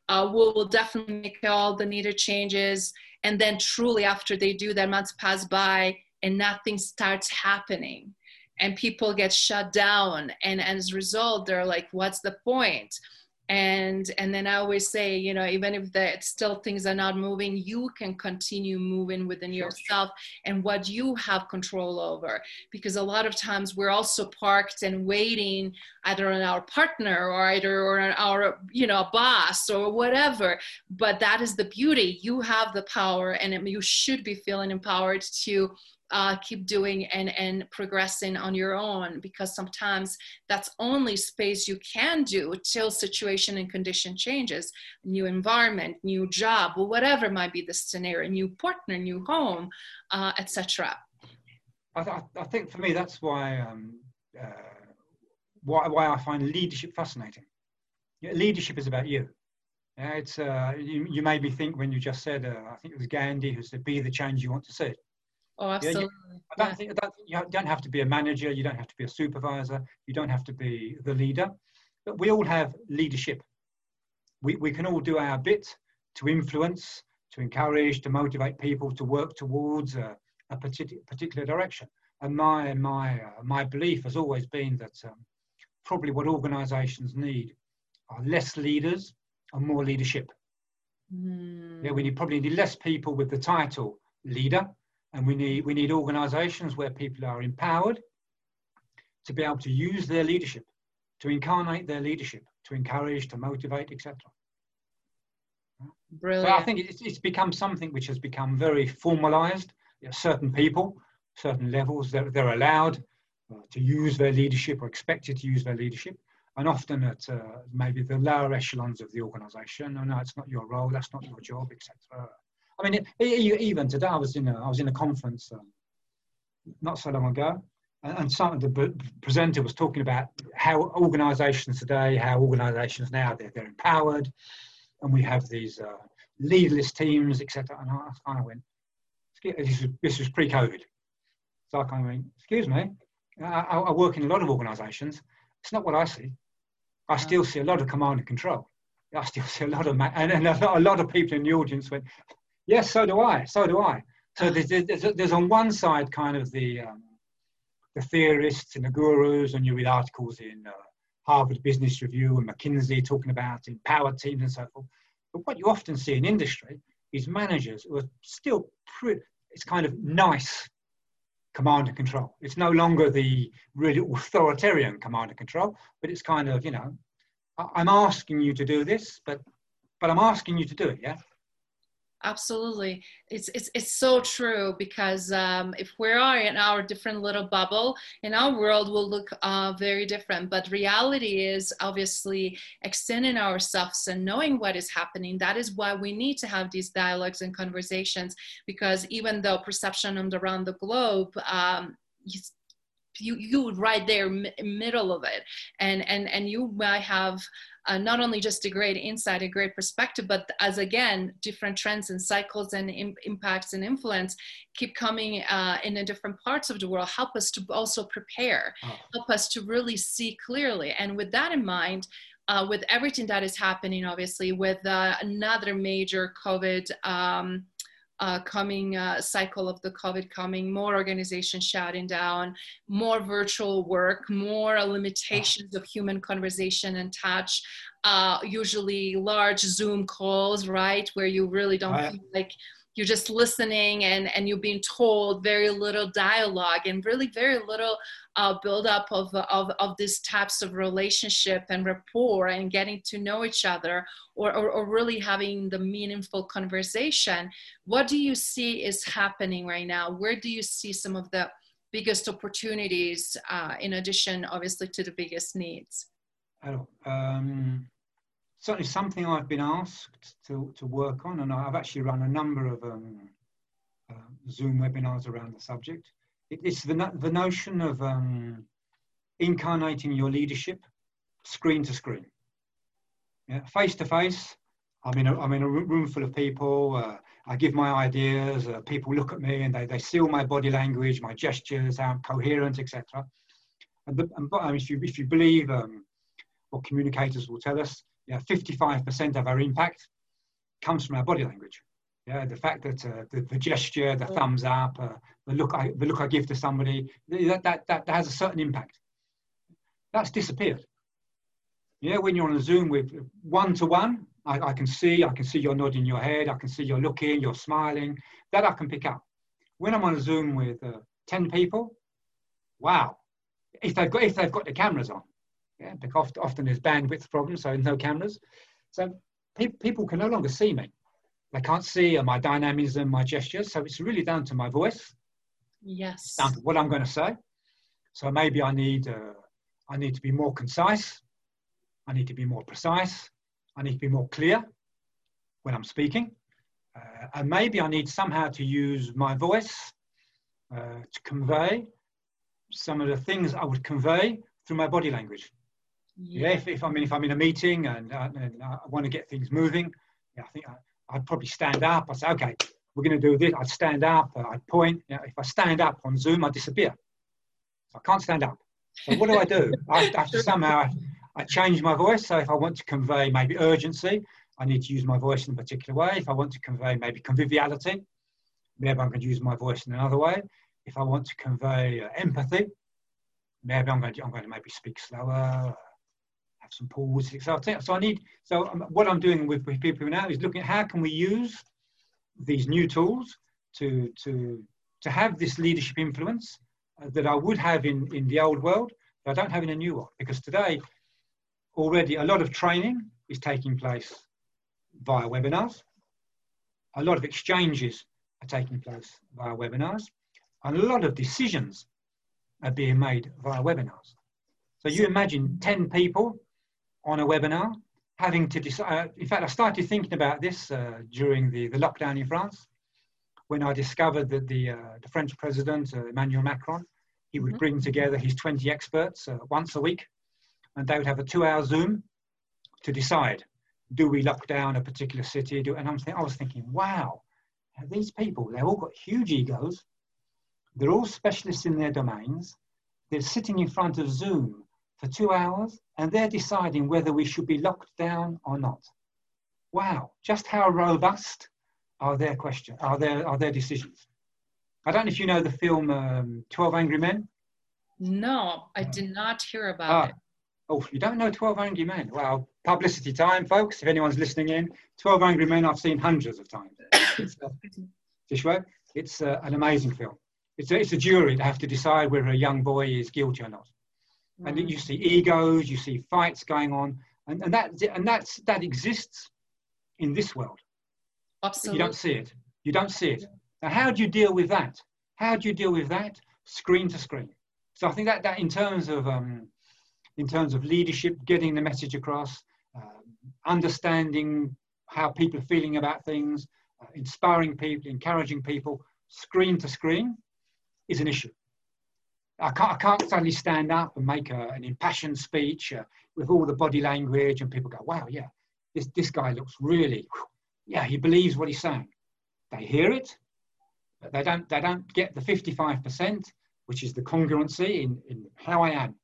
uh, we'll, we'll definitely make all the needed changes. And then truly after they do that, months pass by and nothing starts happening and people get shut down. And as a result, they're like, what's the point? And and then i always say you know even if that still things are not moving you can continue moving within sure. yourself and what you have control over. Because a lot of times we're also parked and waiting either on our partner or either on our you know boss or whatever. But that is the beauty. You have the power and you should be feeling empowered to uh, keep doing and, and progressing on your own because sometimes that's only space you can do till situation and condition changes. New environment new job or whatever might be the scenario new partner new home uh, etc I, th- I, think for me that's why um, uh, why, why i find leadership fascinating. Leadership is about you. Yeah, it's uh, you, you made me think when you just said uh, I think it was Gandhi who said be the change you want to see Oh, absolutely. You, I don't yeah. think that you don't have to be a manager, you don't have to be a supervisor, you don't have to be the leader, but we all have leadership. We, we can all do our bit to influence, to encourage, to motivate people to work towards a, a particular, particular direction. And my, my, uh, my belief has always been that um, probably what organizations need are less leaders and more leadership. Mm. Yeah, we need probably need less people with the title leader and we need, we need organizations where people are empowered to be able to use their leadership, to incarnate their leadership, to encourage, to motivate, etc. Brilliant. So I think it's, it's become something which has become very formalized. Certain people, certain levels, they're, they're allowed uh, to use their leadership or expected to use their leadership. And often at uh, maybe the lower echelons of the organization, no, no, it's not your role, that's not your job, etc. I mean, even today, I was in a, I was in a conference um, not so long ago, and some of the presenter was talking about how organisations today, how organisations now they're, they're empowered, and we have these uh, leaderless teams, etc. And I kind of went, this was, this was pre-COVID, so I kind of went, excuse me, I, I work in a lot of organisations. It's not what I see. I still see a lot of command and control. I still see a lot of, ma- and, and a lot of people in the audience went, Yes, so do I. So do I. So there's, there's, on one side kind of the um, the theorists and the gurus, and you read articles in uh, Harvard Business Review and McKinsey talking about empowered teams and so forth. But what you often see in industry is managers who are still pretty, it's kind of nice command and control. It's no longer the really authoritarian command and control, but it's kind of, you know, I'm asking you to do this, but but I'm asking you to do it, yeah? Absolutely. It's it's, it's so true because um, if we are in our different little bubble in our world will look uh, very different. But reality is obviously extending ourselves and knowing what is happening. That is why we need to have these dialogues and conversations because even though perception around the globe um, you you right there middle of it and and and you might have uh, not only just a great insight a great perspective but as again different trends and cycles and Im- impacts and influence keep coming uh, in the different parts of the world help us to also prepare oh. help us to really see clearly and with that in mind uh, with everything that is happening obviously with uh, another major covid um, uh, coming uh, cycle of the COVID coming, more organizations shutting down, more virtual work, more limitations of human conversation and touch, uh, usually large Zoom calls, right, where you really don't feel like you're just listening and, and you're being told very little dialogue and really very little uh, buildup of, of, of these types of relationship and rapport and getting to know each other or, or, or really having the meaningful conversation. What do you see is happening right now? Where do you see some of the biggest opportunities uh, in addition, obviously, to the biggest needs? Um, certainly something I've been asked to, to work on, and I've actually run a number of um, uh, Zoom webinars around the subject. It, it's the, the notion of um, incarnating your leadership screen to screen. Yeah, face to face, I'm in a, I'm in a room full of people. Uh, I give my ideas. Uh, people look at me and they, they see all my body language, my gestures, how I'm coherent, etc. And, the, and but, if you if you believe um, what communicators will tell us, yeah, 55% of our impact comes from our body language. Yeah, the fact that uh, the, the, gesture, the thumbs up, uh, the look I the look I give to somebody, that, that that has a certain impact. That's disappeared. Yeah, when you're on a Zoom with one to one, I, can see, I can see you're nodding your head, I can see you're looking, you're smiling. That I can pick up. When I'm on a Zoom with uh, 10 people, wow. If they've got, if they've got the cameras on, yeah, because often, there's bandwidth problems, so no cameras. So pe people can no longer see me. They can't see my dynamism, my gestures. So it's really down to my voice. Yes. What I'm going to say. So maybe I need, uh, I need to be more concise. I need to be more precise. I need to be more clear when I'm speaking. Uh, and maybe I need somehow to use my voice uh, to convey some of the things I would convey through my body language. Yeah, yeah if, if, I mean, if I'm in a meeting and, uh, and I want to get things moving, yeah, I think I, would probably stand up. I'd say, okay, we're going to do this. I'd stand up. Uh, I'd point. You know, if I stand up on Zoom, I disappear. So I can't stand up. So what do I do? I have to somehow I change my voice. So if I want to convey maybe urgency, I need to use my voice in a particular way. If I want to convey maybe conviviality, maybe I'm going to use my voice in another way. If I want to convey uh, empathy, maybe I'm going to, I'm going to maybe speak slower, have some pauses. So, so I need, so um, what I'm doing with, with people now is looking at how can we use these new tools to, to, to have this leadership influence uh, that I would have in, in the old world, but I don't have in a new one. Because today, already a lot of training is taking place via webinars. A lot of exchanges are taking place via webinars. And a lot of decisions are being made via webinars. So you imagine 10 people on a webinar having to decide. Uh, in fact, I started thinking about this uh, during the, the lockdown in France when I discovered that the, uh, the French president, uh, Emmanuel Macron, he would mm-hmm. bring together his 20 experts uh, once a week and they would have a two-hour Zoom to decide: do we lock down a particular city? Do, and I'm th- I was thinking, wow, these people, they've all got huge egos. They're all specialists in their domains. They're sitting in front of Zoom for two hours, and they're deciding whether we should be locked down or not. Wow, just how robust are their questions? Are their are their decisions? I don't know if you know the film um, Twelve Angry Men. No, I did not hear about ah, it. Oh, you don't know 12 Angry Men? Well, publicity time, folks. If anyone's listening in, 12 Angry Men I've seen hundreds of times. it's, uh, it's uh, an amazing film. It's a, it's a jury that have to decide whether a young boy is guilty or not. Mm. And you see egos, you see fights going on, and, and, that, and that's, that exists in this world. Absolutely. You don't see it. You don't see it. Now, how do you deal with that? How do you deal with that? Screen to screen. So I think that, that in terms of um, in terms of leadership, getting the message across, uh, understanding how people are feeling about things, uh, inspiring people, encouraging people, screen to screen is an issue. I can't, I can't suddenly stand up and make a, an impassioned speech uh, with all the body language and people go, wow, yeah, this, this guy looks really, yeah, he believes what he's saying. They hear it, but they don't, they don't get the 55%, which is the congruency in, in how I am,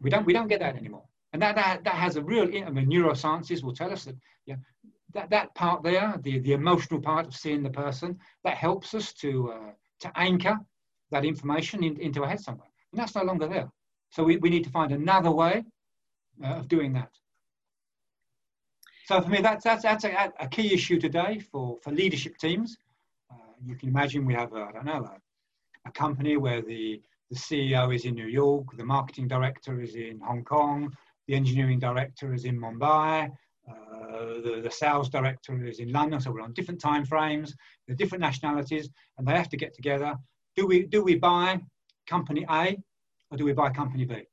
we don't, we don't get that anymore. And that, that, that has a real, I mean, neurosciences will tell us that, yeah, that, that part there, the, the emotional part of seeing the person, that helps us to, uh, to anchor that information in, into a head somewhere. And that's no longer there. So we, we need to find another way uh, of doing that. So for me, that's, that's, that's a, a key issue today for, for leadership teams. Uh, you can imagine we have, I don't know, a, a company where the, the CEO is in New York, the marketing director is in Hong Kong, the engineering director is in Mumbai, uh, the, the, sales director is in London, so we're on different time frames, the different nationalities, and they have to get together. Do we, do we buy company A or do we buy company B?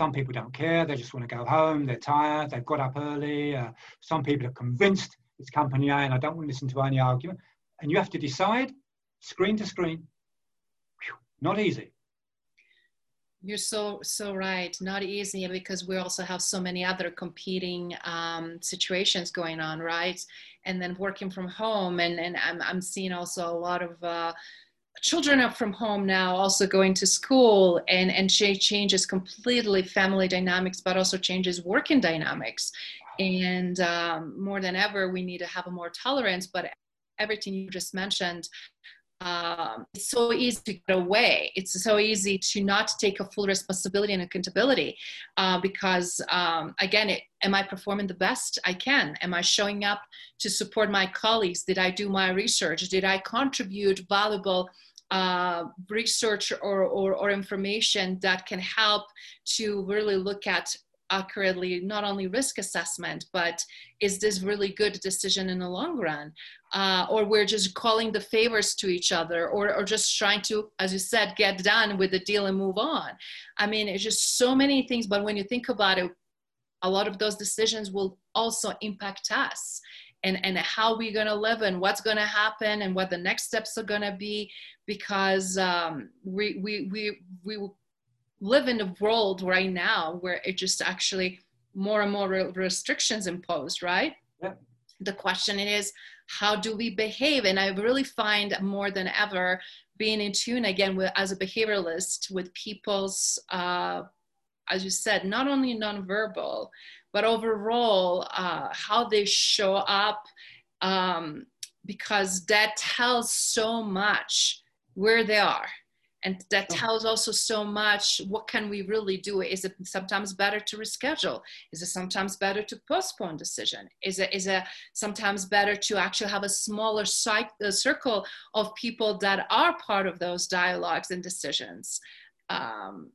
some people don't care. They just want to go home. They're tired. They've got up early. Uh, some people are convinced it's company A and I don't want to listen to any argument. And you have to decide screen to screen. Whew, not easy. You're so so right. Not easy because we also have so many other competing um, situations going on, right? And then working from home, and and I'm I'm seeing also a lot of uh, children up from home now, also going to school, and and changes completely family dynamics, but also changes working dynamics. And um, more than ever, we need to have a more tolerance. But everything you just mentioned um, it's so easy to get away. It's so easy to not take a full responsibility and accountability uh, because, um, again, it, am I performing the best I can? Am I showing up to support my colleagues? Did I do my research? Did I contribute valuable? Uh, research or, or, or information that can help to really look at accurately not only risk assessment but is this really good decision in the long run? Uh, or we're just calling the favors to each other or, or just trying to as you said get done with the deal and move on. I mean it's just so many things but when you think about it a lot of those decisions will also impact us and, and how we're going to live and what's going to happen and what the next steps are going to be because um, we, we, we, we live in a world right now where it just actually more and more restrictions imposed, right? Yeah. The question is, how do we behave? And I really find more than ever being in tune again with, as a behavioralist with people's, uh, as you said, not only nonverbal, but overall uh, how they show up, um, because that tells so much where they are and that tells also so much what can we really do? Is it sometimes better to reschedule? Is it sometimes better to postpone decision? Is it is it sometimes better to actually have a smaller site, a circle of people that are part of those dialogues and decisions? Um,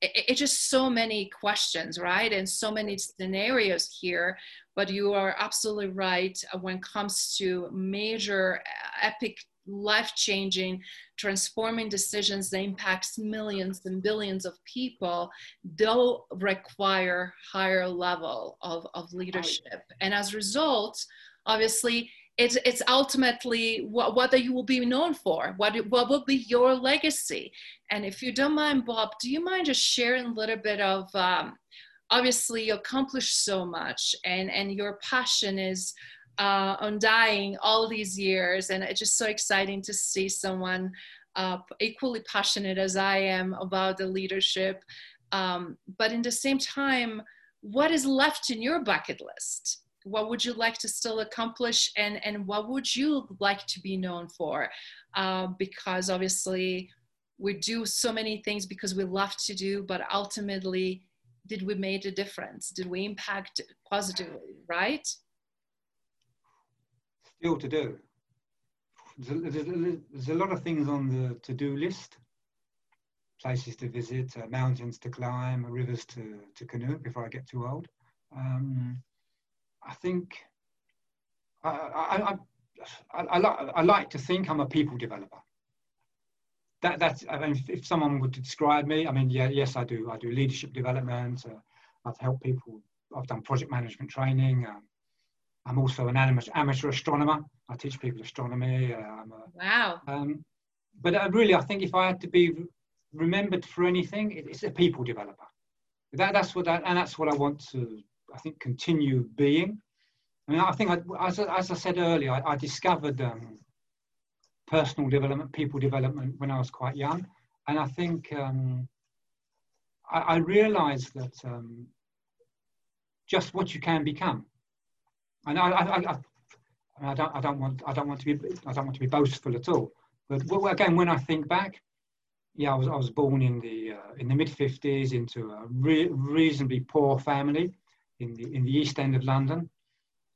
it's it just so many questions right? And so many scenarios here. But you are absolutely right when it comes to major epic life changing, transforming decisions that impacts millions and billions of people do require higher level of, of leadership. And as a result, obviously, it's, it's ultimately what, what you will be known for, what, what will be your legacy. And if you don't mind, Bob, do you mind just sharing a little bit of, um, obviously you accomplished so much and, and your passion is uh, undying all these years. And it's just so exciting to see someone uh, equally passionate as I am about the leadership. Um, but in the same time, what is left in your bucket list? What would you like to still accomplish, and, and what would you like to be known for? Uh, because obviously, we do so many things because we love to do, but ultimately, did we make a difference? Did we impact positively, right? Still to do. There's a, lot of things on the to-do list. Places to visit, uh, mountains to climb, rivers to, to canoe before I get too old. Um, I think I, I, I, I, li- I like to think I'm a people developer. That, that's, I mean, if, if someone would describe me, I mean, yeah, yes, I do. I do leadership development. Uh, I've helped people. I've done project management training. Um, I'm also an amateur astronomer. I teach people astronomy. Uh, a, wow. Um, but uh, really, I think if I had to be remembered for anything, it's a people developer. That, that's what, that, and that's what I want to, I think, continue being. I mean, I think, I, as, as I said earlier, I, I discovered um, personal development, people development when I was quite young, and I think um, I, I realised that um, just what you can become and I, I, I, I, don't, I don't want, I don't want to be, I don't want to be boastful at all. But again, when I think back, yeah, I was, I was born in the uh, in the mid '50s into a re- reasonably poor family in the in the East End of London.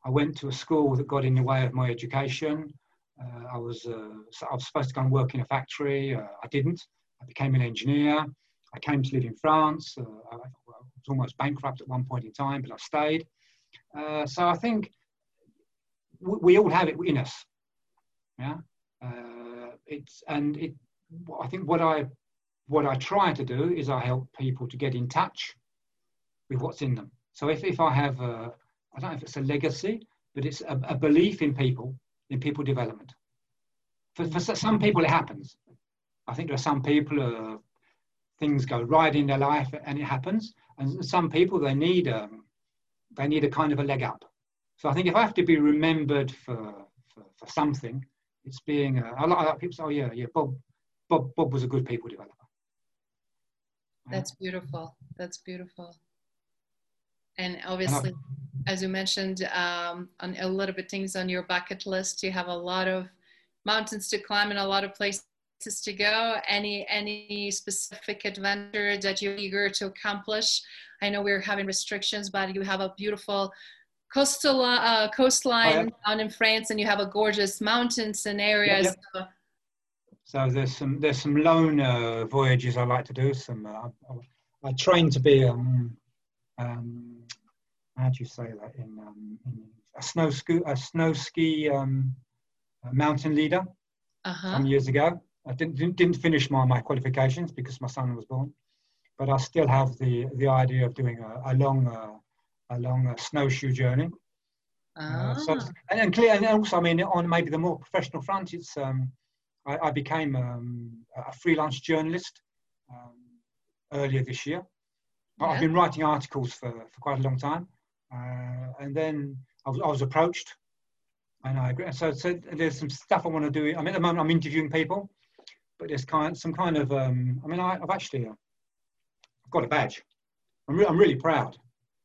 I went to a school that got in the way of my education. Uh, I was uh, I was supposed to go and work in a factory. Uh, I didn't. I became an engineer. I came to live in France. Uh, I, I, was almost bankrupt at one point in time, but I stayed. Uh, so I think we all have it in us. Yeah, uh, it's and it. I think what I what I try to do is I help people to get in touch with what's in them. So if, if I have, a, I don't know if it's a legacy, but it's a, a belief in people, in people development. For, for some people, it happens. I think there are some people, uh, things go right in their life and it happens. And some people, they need, um, they need a kind of a leg up. So I think if I have to be remembered for, for, for something, it's being, a lot of people say, oh yeah, yeah, Bob, Bob, Bob was a good people developer. That's beautiful. That's beautiful. And obviously, as you mentioned, um, on a little bit things on your bucket list, you have a lot of mountains to climb and a lot of places to go. Any any specific adventure that you're eager to accomplish? I know we're having restrictions, but you have a beautiful coastal uh, coastline oh, yeah. down in France, and you have a gorgeous mountains and areas. Yeah, yeah. So there's some there's some lone uh, voyages I like to do. Some uh, I, I train to be um, um, how do you say that in, um, in a snow ski a snow ski um, mountain leader uh-huh. some years ago. I didn't, didn't finish my, my qualifications because my son was born, but I still have the the idea of doing a, a long uh, a long snowshoe journey. Ah. Uh, so, ah. and, and clear, and also, I mean, on maybe the more professional front, it's um, I, I became um, a freelance journalist um, earlier this year. Yeah. I've been writing articles for, for quite a long time. Uh, and then I was, I was approached and I agree. So, so there's some stuff I want to do. I mean, at the moment I'm interviewing people, but there's kind some kind of. Um, I mean, I, have actually uh, I've got a badge. I'm, re- I'm really proud.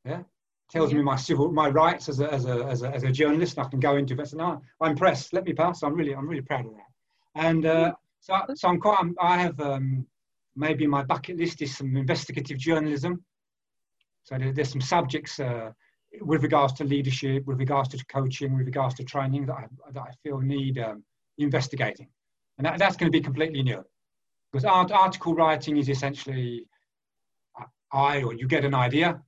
Yeah, tells me my civil my rights as a as a as a, as a journalist. I can go into it. So no, I'm impressed. Let me pass. I'm really I'm really proud of that. And uh, so so I'm quite. I'm, i have um, maybe my bucket list is some investigative journalism. So there, there's some subjects. Uh, with regards to leadership, with regards to coaching, with regards to training that I, that I feel need um, investigating. And that, that's going to be completely new. Because art, article writing is essentially uh, I or you get an idea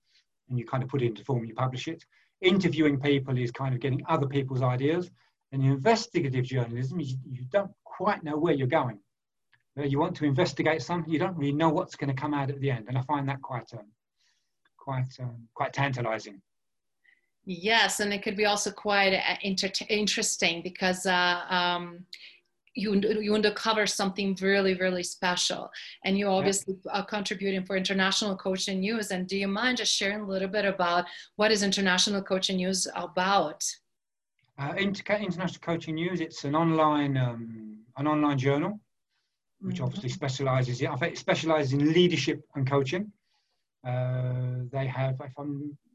and you kind of put it into form, you publish it. Interviewing people is kind of getting other people's ideas. And investigative journalism, you, you don't quite know where you're going. You want to investigate something, you don't really know what's going to come out at the end. And I find that quite, um, quite, um, quite tantalizing. Yes, and it could be also quite uh, inter- interesting because uh, um, you you uncover something really really special, and you obviously are contributing for International Coaching News. And do you mind just sharing a little bit about what is International Coaching News about? Uh, International Coaching News. It's an online um, an online journal, which mm-hmm. obviously specialises. I think it specialises in leadership and coaching. Uh, they have, if I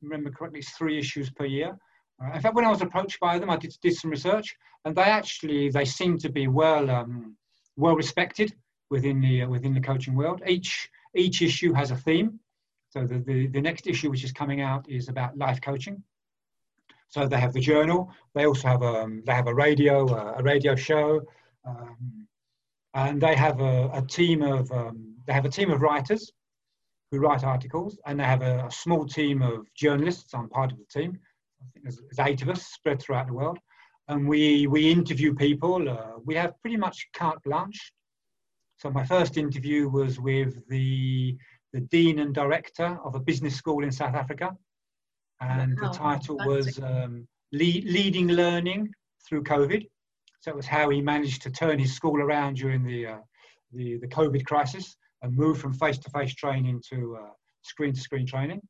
remember correctly, it's three issues per year. Uh, in fact, when I was approached by them, I did, did some research, and they actually they seem to be well um, well respected within the uh, within the coaching world. Each each issue has a theme. So the, the, the next issue which is coming out is about life coaching. So they have the journal. They also have a um, they have a radio uh, a radio show, um, and they have a, a team of um, they have a team of writers who write articles, and they have a, a, small team of journalists. I'm part of the team. I think there's, there's eight of us spread throughout the world, and we we interview people. Uh, we have pretty much carte blanche. So my first interview was with the the dean and director of a business school in South Africa, and wow. the title was um, Lead, "Leading Learning Through COVID." So it was how he managed to turn his school around during the uh, the, the COVID crisis and move from face-to-face training to uh, screen-to-screen training.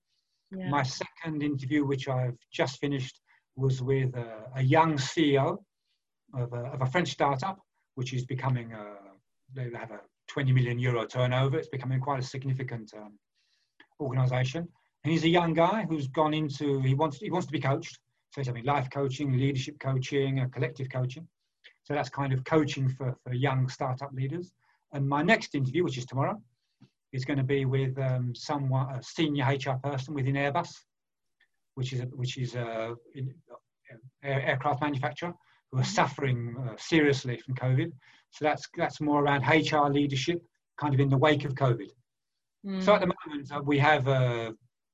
Yeah. My second interview, which I've just finished, was with uh, a young CEO of a, of a, French startup, which is becoming, a, uh, they have a 20 million euro turnover. It's becoming quite a significant um, organization. And he's a young guy who's gone into, he wants, he wants to be coached. So he's having life coaching, leadership coaching, uh, collective coaching. So that's kind of coaching for, for young startup leaders. And my next interview, which is tomorrow, is going to be with um, someone, a senior HR person within Airbus, which is a, which is a, in, air, aircraft manufacturer who are suffering uh, seriously from COVID. So that's that's more around HR leadership, kind of in the wake of COVID. Mm. So at the moment, uh, we have a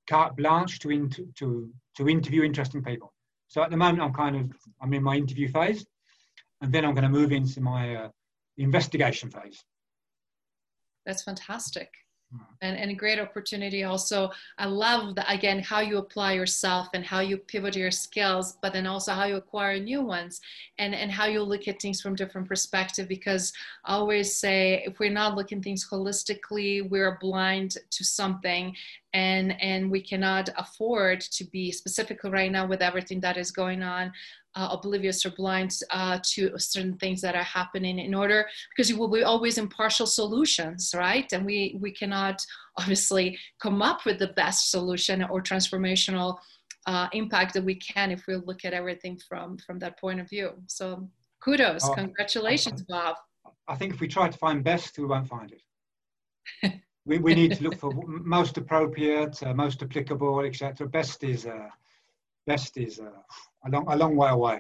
carte blanche to, in, to to interview interesting people. So at the moment, I'm kind of I'm in my interview phase, and then I'm going to move into my uh, investigation phase. That's fantastic. Mm. and, and a great opportunity also. I love that again how you apply yourself and how you pivot your skills but then also how you acquire new ones and and how you look at things from different perspective because i always say if we're not looking things holistically we're blind to something and and we cannot afford to be specifically right now with everything that is going on uh, oblivious or blind uh, to certain things that are happening in order because you will be always impartial solutions right? And we we cannot obviously come up with the best solution or transformational uh, impact that we can if we look at everything from from that point of view. So kudos oh, congratulations I, bob. I think if we try to find best we won't find it. We, we need to look for most appropriate uh, most applicable etc best is uh, best is uh, a long a long way away.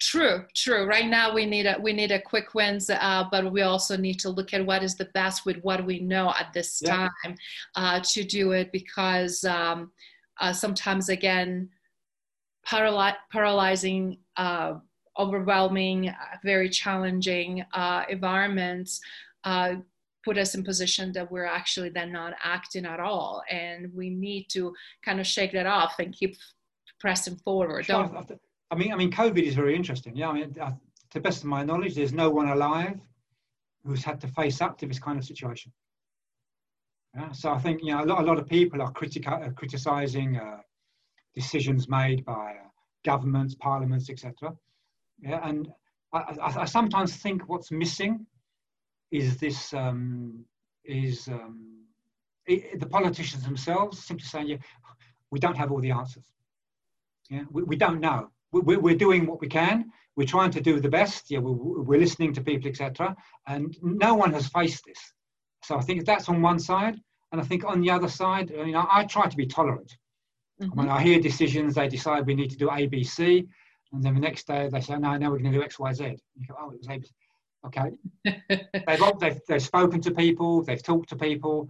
True, true. Right now we need a we need a quick wins, uh, but we also need to look at what is the best with what we know at this yeah. time uh, to do it because um, uh, sometimes again paraly- paralyzing, uh, overwhelming, uh, very challenging uh, environments put us in position that we're actually then not acting at all and we need to kind of shake that off and keep pressing forward. Sure. I mean, I mean, COVID is very interesting. Yeah, I mean, uh, to the best of my knowledge, there's no one alive who's had to face up to this kind of situation. Yeah, so I think you know a lot, a lot of people are uh, criticizing uh, decisions made by uh, governments, parliaments, etc. Yeah, and I, I, I, sometimes think what's missing is this um, is um, it, the politicians themselves simply saying, "Yeah, we don't have all the answers." Yeah, we, we don't know. We, we're doing what we can. We're trying to do the best. Yeah, we're, we're listening to people, etc. And no one has faced this. So I think that's on one side. And I think on the other side, you know, I try to be tolerant. Mm-hmm. When I hear decisions, they decide we need to do A, B, C, and then the next day they say, no, now we're going to do X, Y, Z. You go, oh, it was A, B, C. Okay. they've, they've, they've spoken to people, they've talked to people.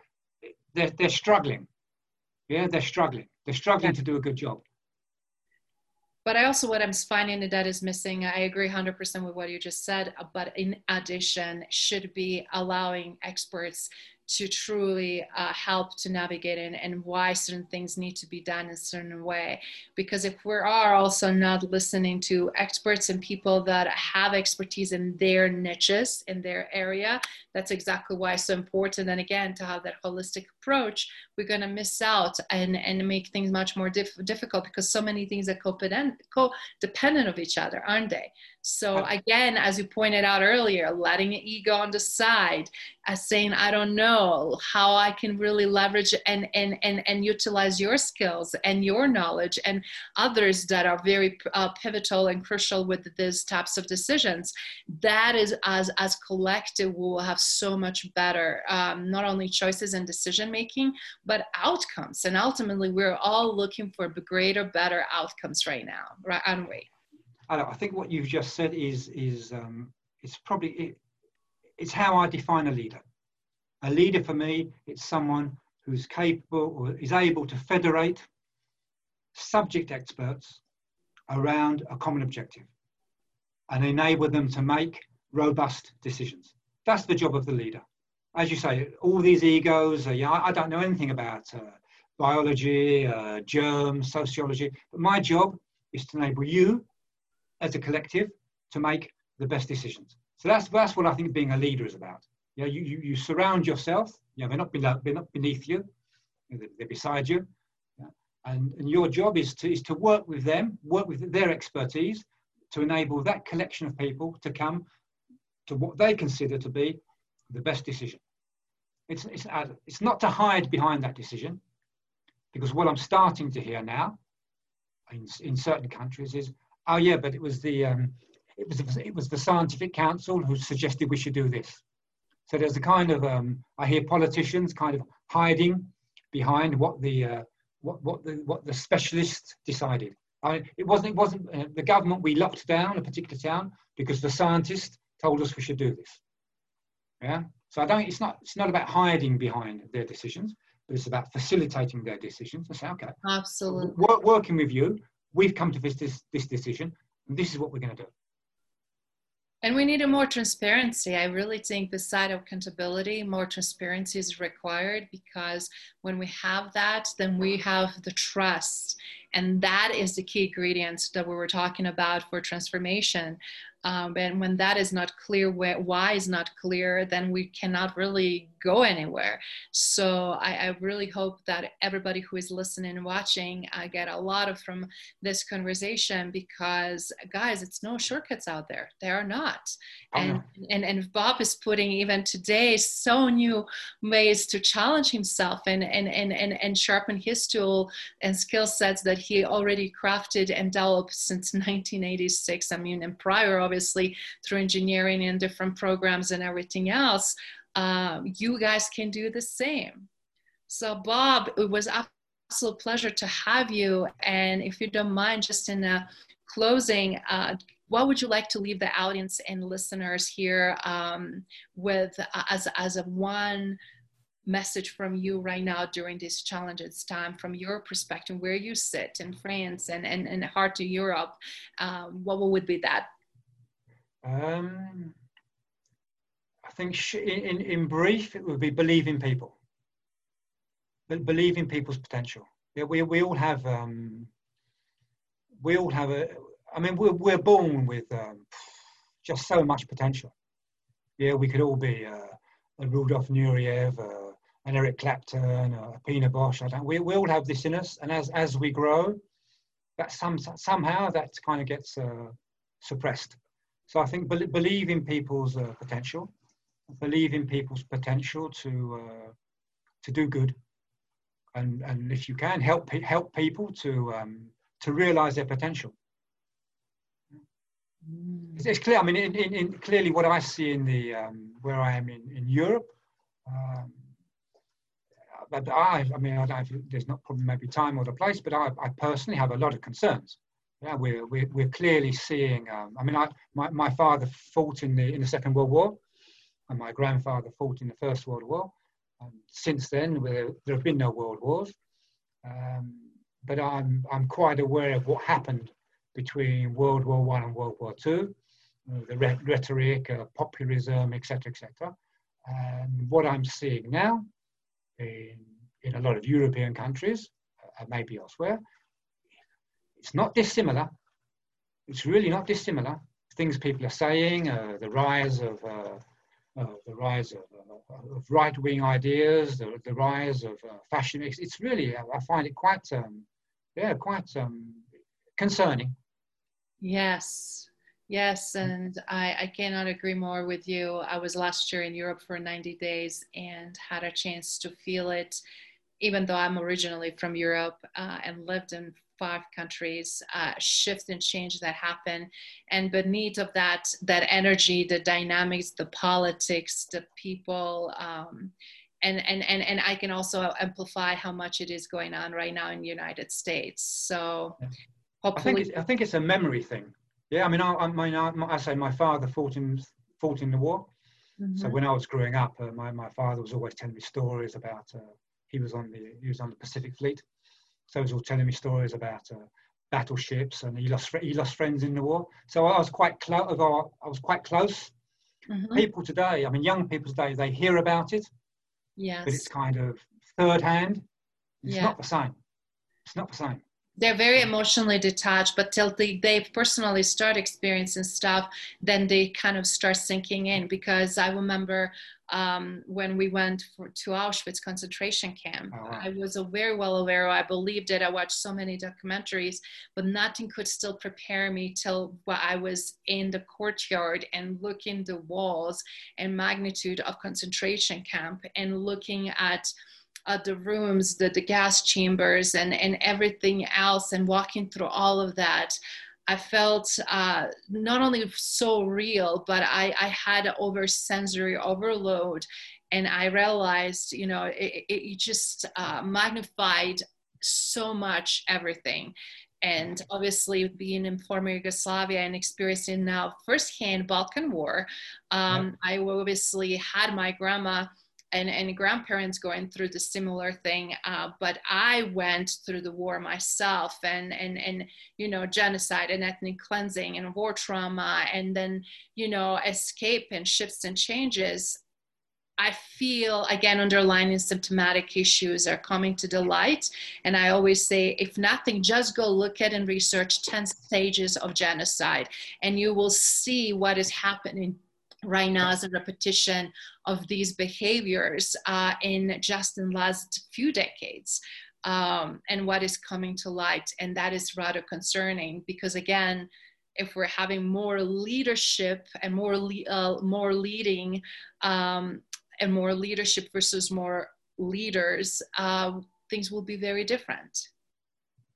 They're, they're struggling. Yeah, they're struggling. They're struggling to do a good job but I also what I'm finding that is missing. I agree 100% with what you just said, uh, but in addition, should be allowing experts to truly uh, help to navigate in and why certain things need to be done in a certain way. Because if we are also not listening to experts and people that have expertise in their niches, in their area, that's exactly why it's so important. And again, to have that holistic approach, we're going to miss out and, and make things much more diff- difficult because so many things are co-dependent, co-dependent of each other, aren't they? So again, as you pointed out earlier, letting ego on the side, as saying, I don't know how I can really leverage and, and, and, and utilize your skills and your knowledge and others that are very uh, pivotal and crucial with these types of decisions. That is as, as collective, we will have so much better, um, not only choices and decision making, but outcomes. And ultimately, we're all looking for greater, better outcomes right now, right, aren't we? I think what you've just said is is um, it's probably it, it's how I define a leader. A leader for me, it's someone who's capable or is able to federate subject experts around a common objective and enable them to make robust decisions. That's the job of the leader. As you say, all these egos, uh, yeah, I, don't know anything about uh, biology, uh, germs, sociology, but my job is to enable you as a collective to make the best decisions. So that's that's what I think being a leader is about. Yeah, you, you, you surround yourself. Yeah, they're not below, they're not beneath you. They're beside you. And, and your job is to is to work with them, work with their expertise to enable that collection of people to come to what they consider to be the best decision. It's, it's, it's not to hide behind that decision, because what I'm starting to hear now in, in certain countries is oh yeah, but it was the um, it was it was the scientific council who suggested we should do this. So there's a kind of um, I hear politicians kind of hiding behind what the uh, what what the what the specialists decided. I, it wasn't it wasn't uh, the government. We locked down a particular town because the scientist told us we should do this. Yeah. So I don't. It's not. It's not about hiding behind their decisions, but it's about facilitating their decisions. I say, okay, absolutely. Work, working with you, we've come to this, this, this decision, and this is what we're going to do. And we need a more transparency. I really think beside accountability, more transparency is required because when we have that, then we have the trust. And that is the key ingredients that we were talking about for transformation. Um, and when that is not clear, why is not clear, then we cannot really go anywhere. So I, I really hope that everybody who is listening and watching uh, get a lot of from this conversation because guys, it's no shortcuts out there. There are not. And, and and Bob is putting even today so new ways to challenge himself and and and and, and sharpen his tool and skill sets that he already crafted and developed since 1986. I mean, and prior obviously through engineering and different programs and everything else um, you guys can do the same. So, Bob, it was absolute pleasure to have you. And if you don't mind, just in a closing, uh, what would you like to leave the audience and listeners here um, with uh, as, as a one message from you right now during this challenges time from your perspective where you sit in france and and, and heart to europe um, what would be that um, I think in, in brief, it would be believe in people. Believe in people's potential. Yeah, we, we all have, um, we all have a, I mean, we're, we're born with um, just so much potential. Yeah, we could all be uh, a Rudolf Nureyev, uh, an Eric Clapton, a Pina Bausch. I don't, we, we all have this in us, and as, as we grow, that some, somehow that kind of gets uh, suppressed. So I think be, believe in people's uh, potential, believe in people's potential to uh, to do good, and and if you can help help people to um, to realize their potential. It's, it's clear. I mean, in, in, in, clearly, what I see in the um, where I am in in Europe. Um, but I, I mean, I there's not probably maybe time or the place, but I, I personally have a lot of concerns. Yeah, we're, we're, we're clearly seeing, um, I mean, I, my, my father fought in the, in the Second World War and my grandfather fought in the First World War. And since then, there, have been no world wars. Um, but I'm, I'm quite aware of what happened between World War One and World War Two, the rhetoric, uh, populism, etc., etc. And what I'm seeing now in, in a lot of European countries, uh, maybe elsewhere, it's not dissimilar. It's really not dissimilar. Things people are saying, uh, the rise of uh, uh, the rise of, uh, of right-wing ideas, the, the, rise of uh, fascism. It's, it's, really, I find it quite, um, yeah, quite um, concerning. Yes, yes, and I, I cannot agree more with you. I was last year in Europe for 90 days and had a chance to feel it, even though I'm originally from Europe uh, and lived in five countries uh, shift and change that happen and beneath of that that energy the dynamics the politics the people um, and, and, and, and I can also amplify how much it is going on right now in the United States. So yeah. hopefully. I think, it's, I think it's a memory thing. Yeah, I mean, I, I, mean, I, I say my father fought in, fought in the war. Mm-hmm. So when I was growing up, uh, my, my father was always telling me stories about, uh, he was on the, he was on the Pacific Fleet. So he was all telling me stories about uh, battleships, and he lost he lost friends in the war. So I was quite close. I was quite close. Mm-hmm. People today, I mean, young people today, they hear about it, yes, but it's kind of third hand. It's yeah. not the same. It's not the same they're very emotionally detached but till they, they personally start experiencing stuff then they kind of start sinking in because i remember um, when we went for, to auschwitz concentration camp oh, wow. i was very well aware i believed it i watched so many documentaries but nothing could still prepare me till i was in the courtyard and looking the walls and magnitude of concentration camp and looking at uh, the rooms, the, the gas chambers, and, and everything else, and walking through all of that, I felt uh, not only so real, but I, I had over sensory overload. And I realized, you know, it, it just uh, magnified so much everything. And obviously, being in former Yugoslavia and experiencing now firsthand Balkan War, um, yeah. I obviously had my grandma and, and grandparents going through the similar thing. Uh, but I went through the war myself and, and, and, you know, genocide and ethnic cleansing and war trauma and then, you know, escape and shifts and changes. I feel again underlying symptomatic issues are coming to the light. And I always say, if nothing, just go look at and research 10 stages of genocide, and you will see what is happening right now as a repetition of these behaviors uh, in just in last few decades. Um, and what is coming to light. And that is rather concerning because again, if we're having more leadership and more le- uh, more leading um, and more leadership versus more leaders, uh, things will be very different.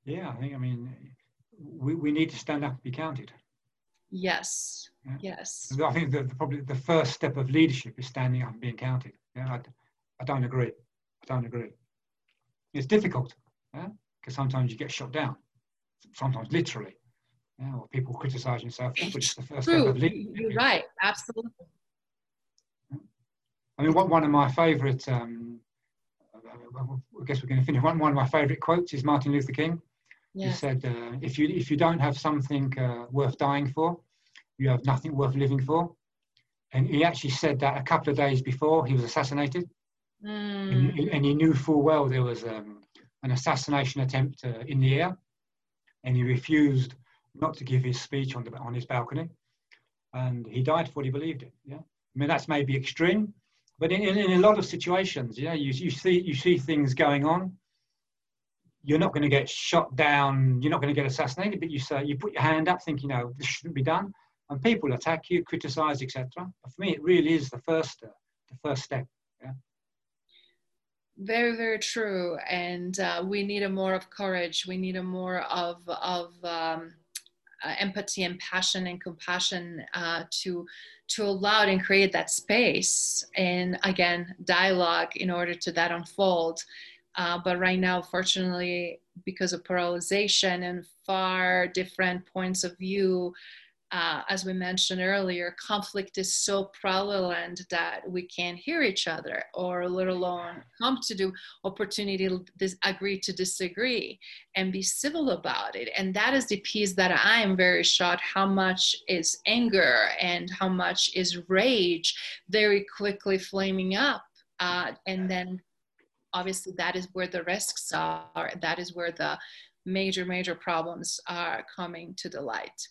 Yeah, I think, I mean, we, we need to stand up and be counted. Yes, yeah. yes. I think that the, probably the first step of leadership is standing up and being counted. Yeah, I, I don't agree. I don't agree. It's difficult, yeah, because sometimes you get shot down, sometimes literally, yeah, or people criticize yourself, which is the first True. step of leadership. You're right, absolutely. I mean, one of my favourite, um, I guess we're going to finish. One, one of my favourite quotes is Martin Luther King. He said, uh, "If you if you don't have something uh, worth dying for, you have nothing worth living for." And he actually said that a couple of days before he was assassinated, mm. and, and, he knew full well there was um, an assassination attempt uh, in the air, and he refused not to give his speech on the on his balcony, and he died for what he believed in. Yeah, I mean that's maybe extreme, but in, in, in a lot of situations, yeah, you, you see you see things going on. You're not going to get shot down. You're not going to get assassinated, but you say you put your hand up, thinking, "No, this shouldn't be done," and people attack you, criticize, etc. For me, it really is the first uh, the first step. Yeah. Very, very true. And uh, we need a more of courage. We need a more of of um, uh, empathy and passion and compassion uh, to to allow and create that space and again dialogue in order to that unfold uh, but right now fortunately because of polarization and far different points of view uh, as we mentioned earlier, conflict is so prevalent that we can't hear each other, or let alone come to the opportunity to dis- agree to disagree and be civil about it. And that is the piece that I am very shocked how much is anger and how much is rage very quickly flaming up. Uh, and then obviously that is where the risks are, that is where the major, major problems are coming to the light.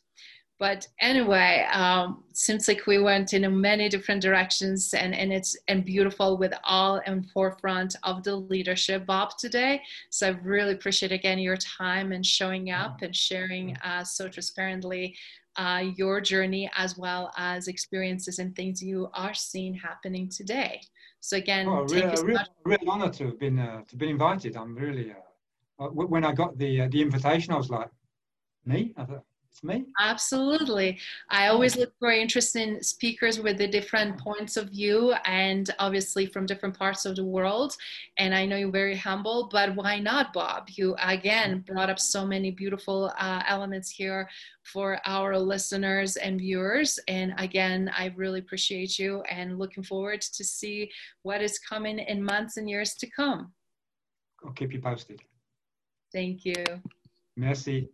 But anyway, um, seems like we went in many different directions and, and it's and beautiful with all in forefront of the leadership, Bob, today. So I really appreciate again your time and showing up and sharing uh, so transparently uh, your journey as well as experiences and things you are seeing happening today. So again, oh, a real, so real, real, honor to have been uh, to been invited. I'm really uh, when I got the uh, the invitation, I was like, me? I thought, me. Absolutely. I always look for interesting speakers with the different points of view and obviously from different parts of the world. And I know you're very humble, but why not, Bob? You again brought up so many beautiful uh, elements here for our listeners and viewers. And again, I really appreciate you and looking forward to see what is coming in months and years to come. I'll keep you posted. Thank you. Merci.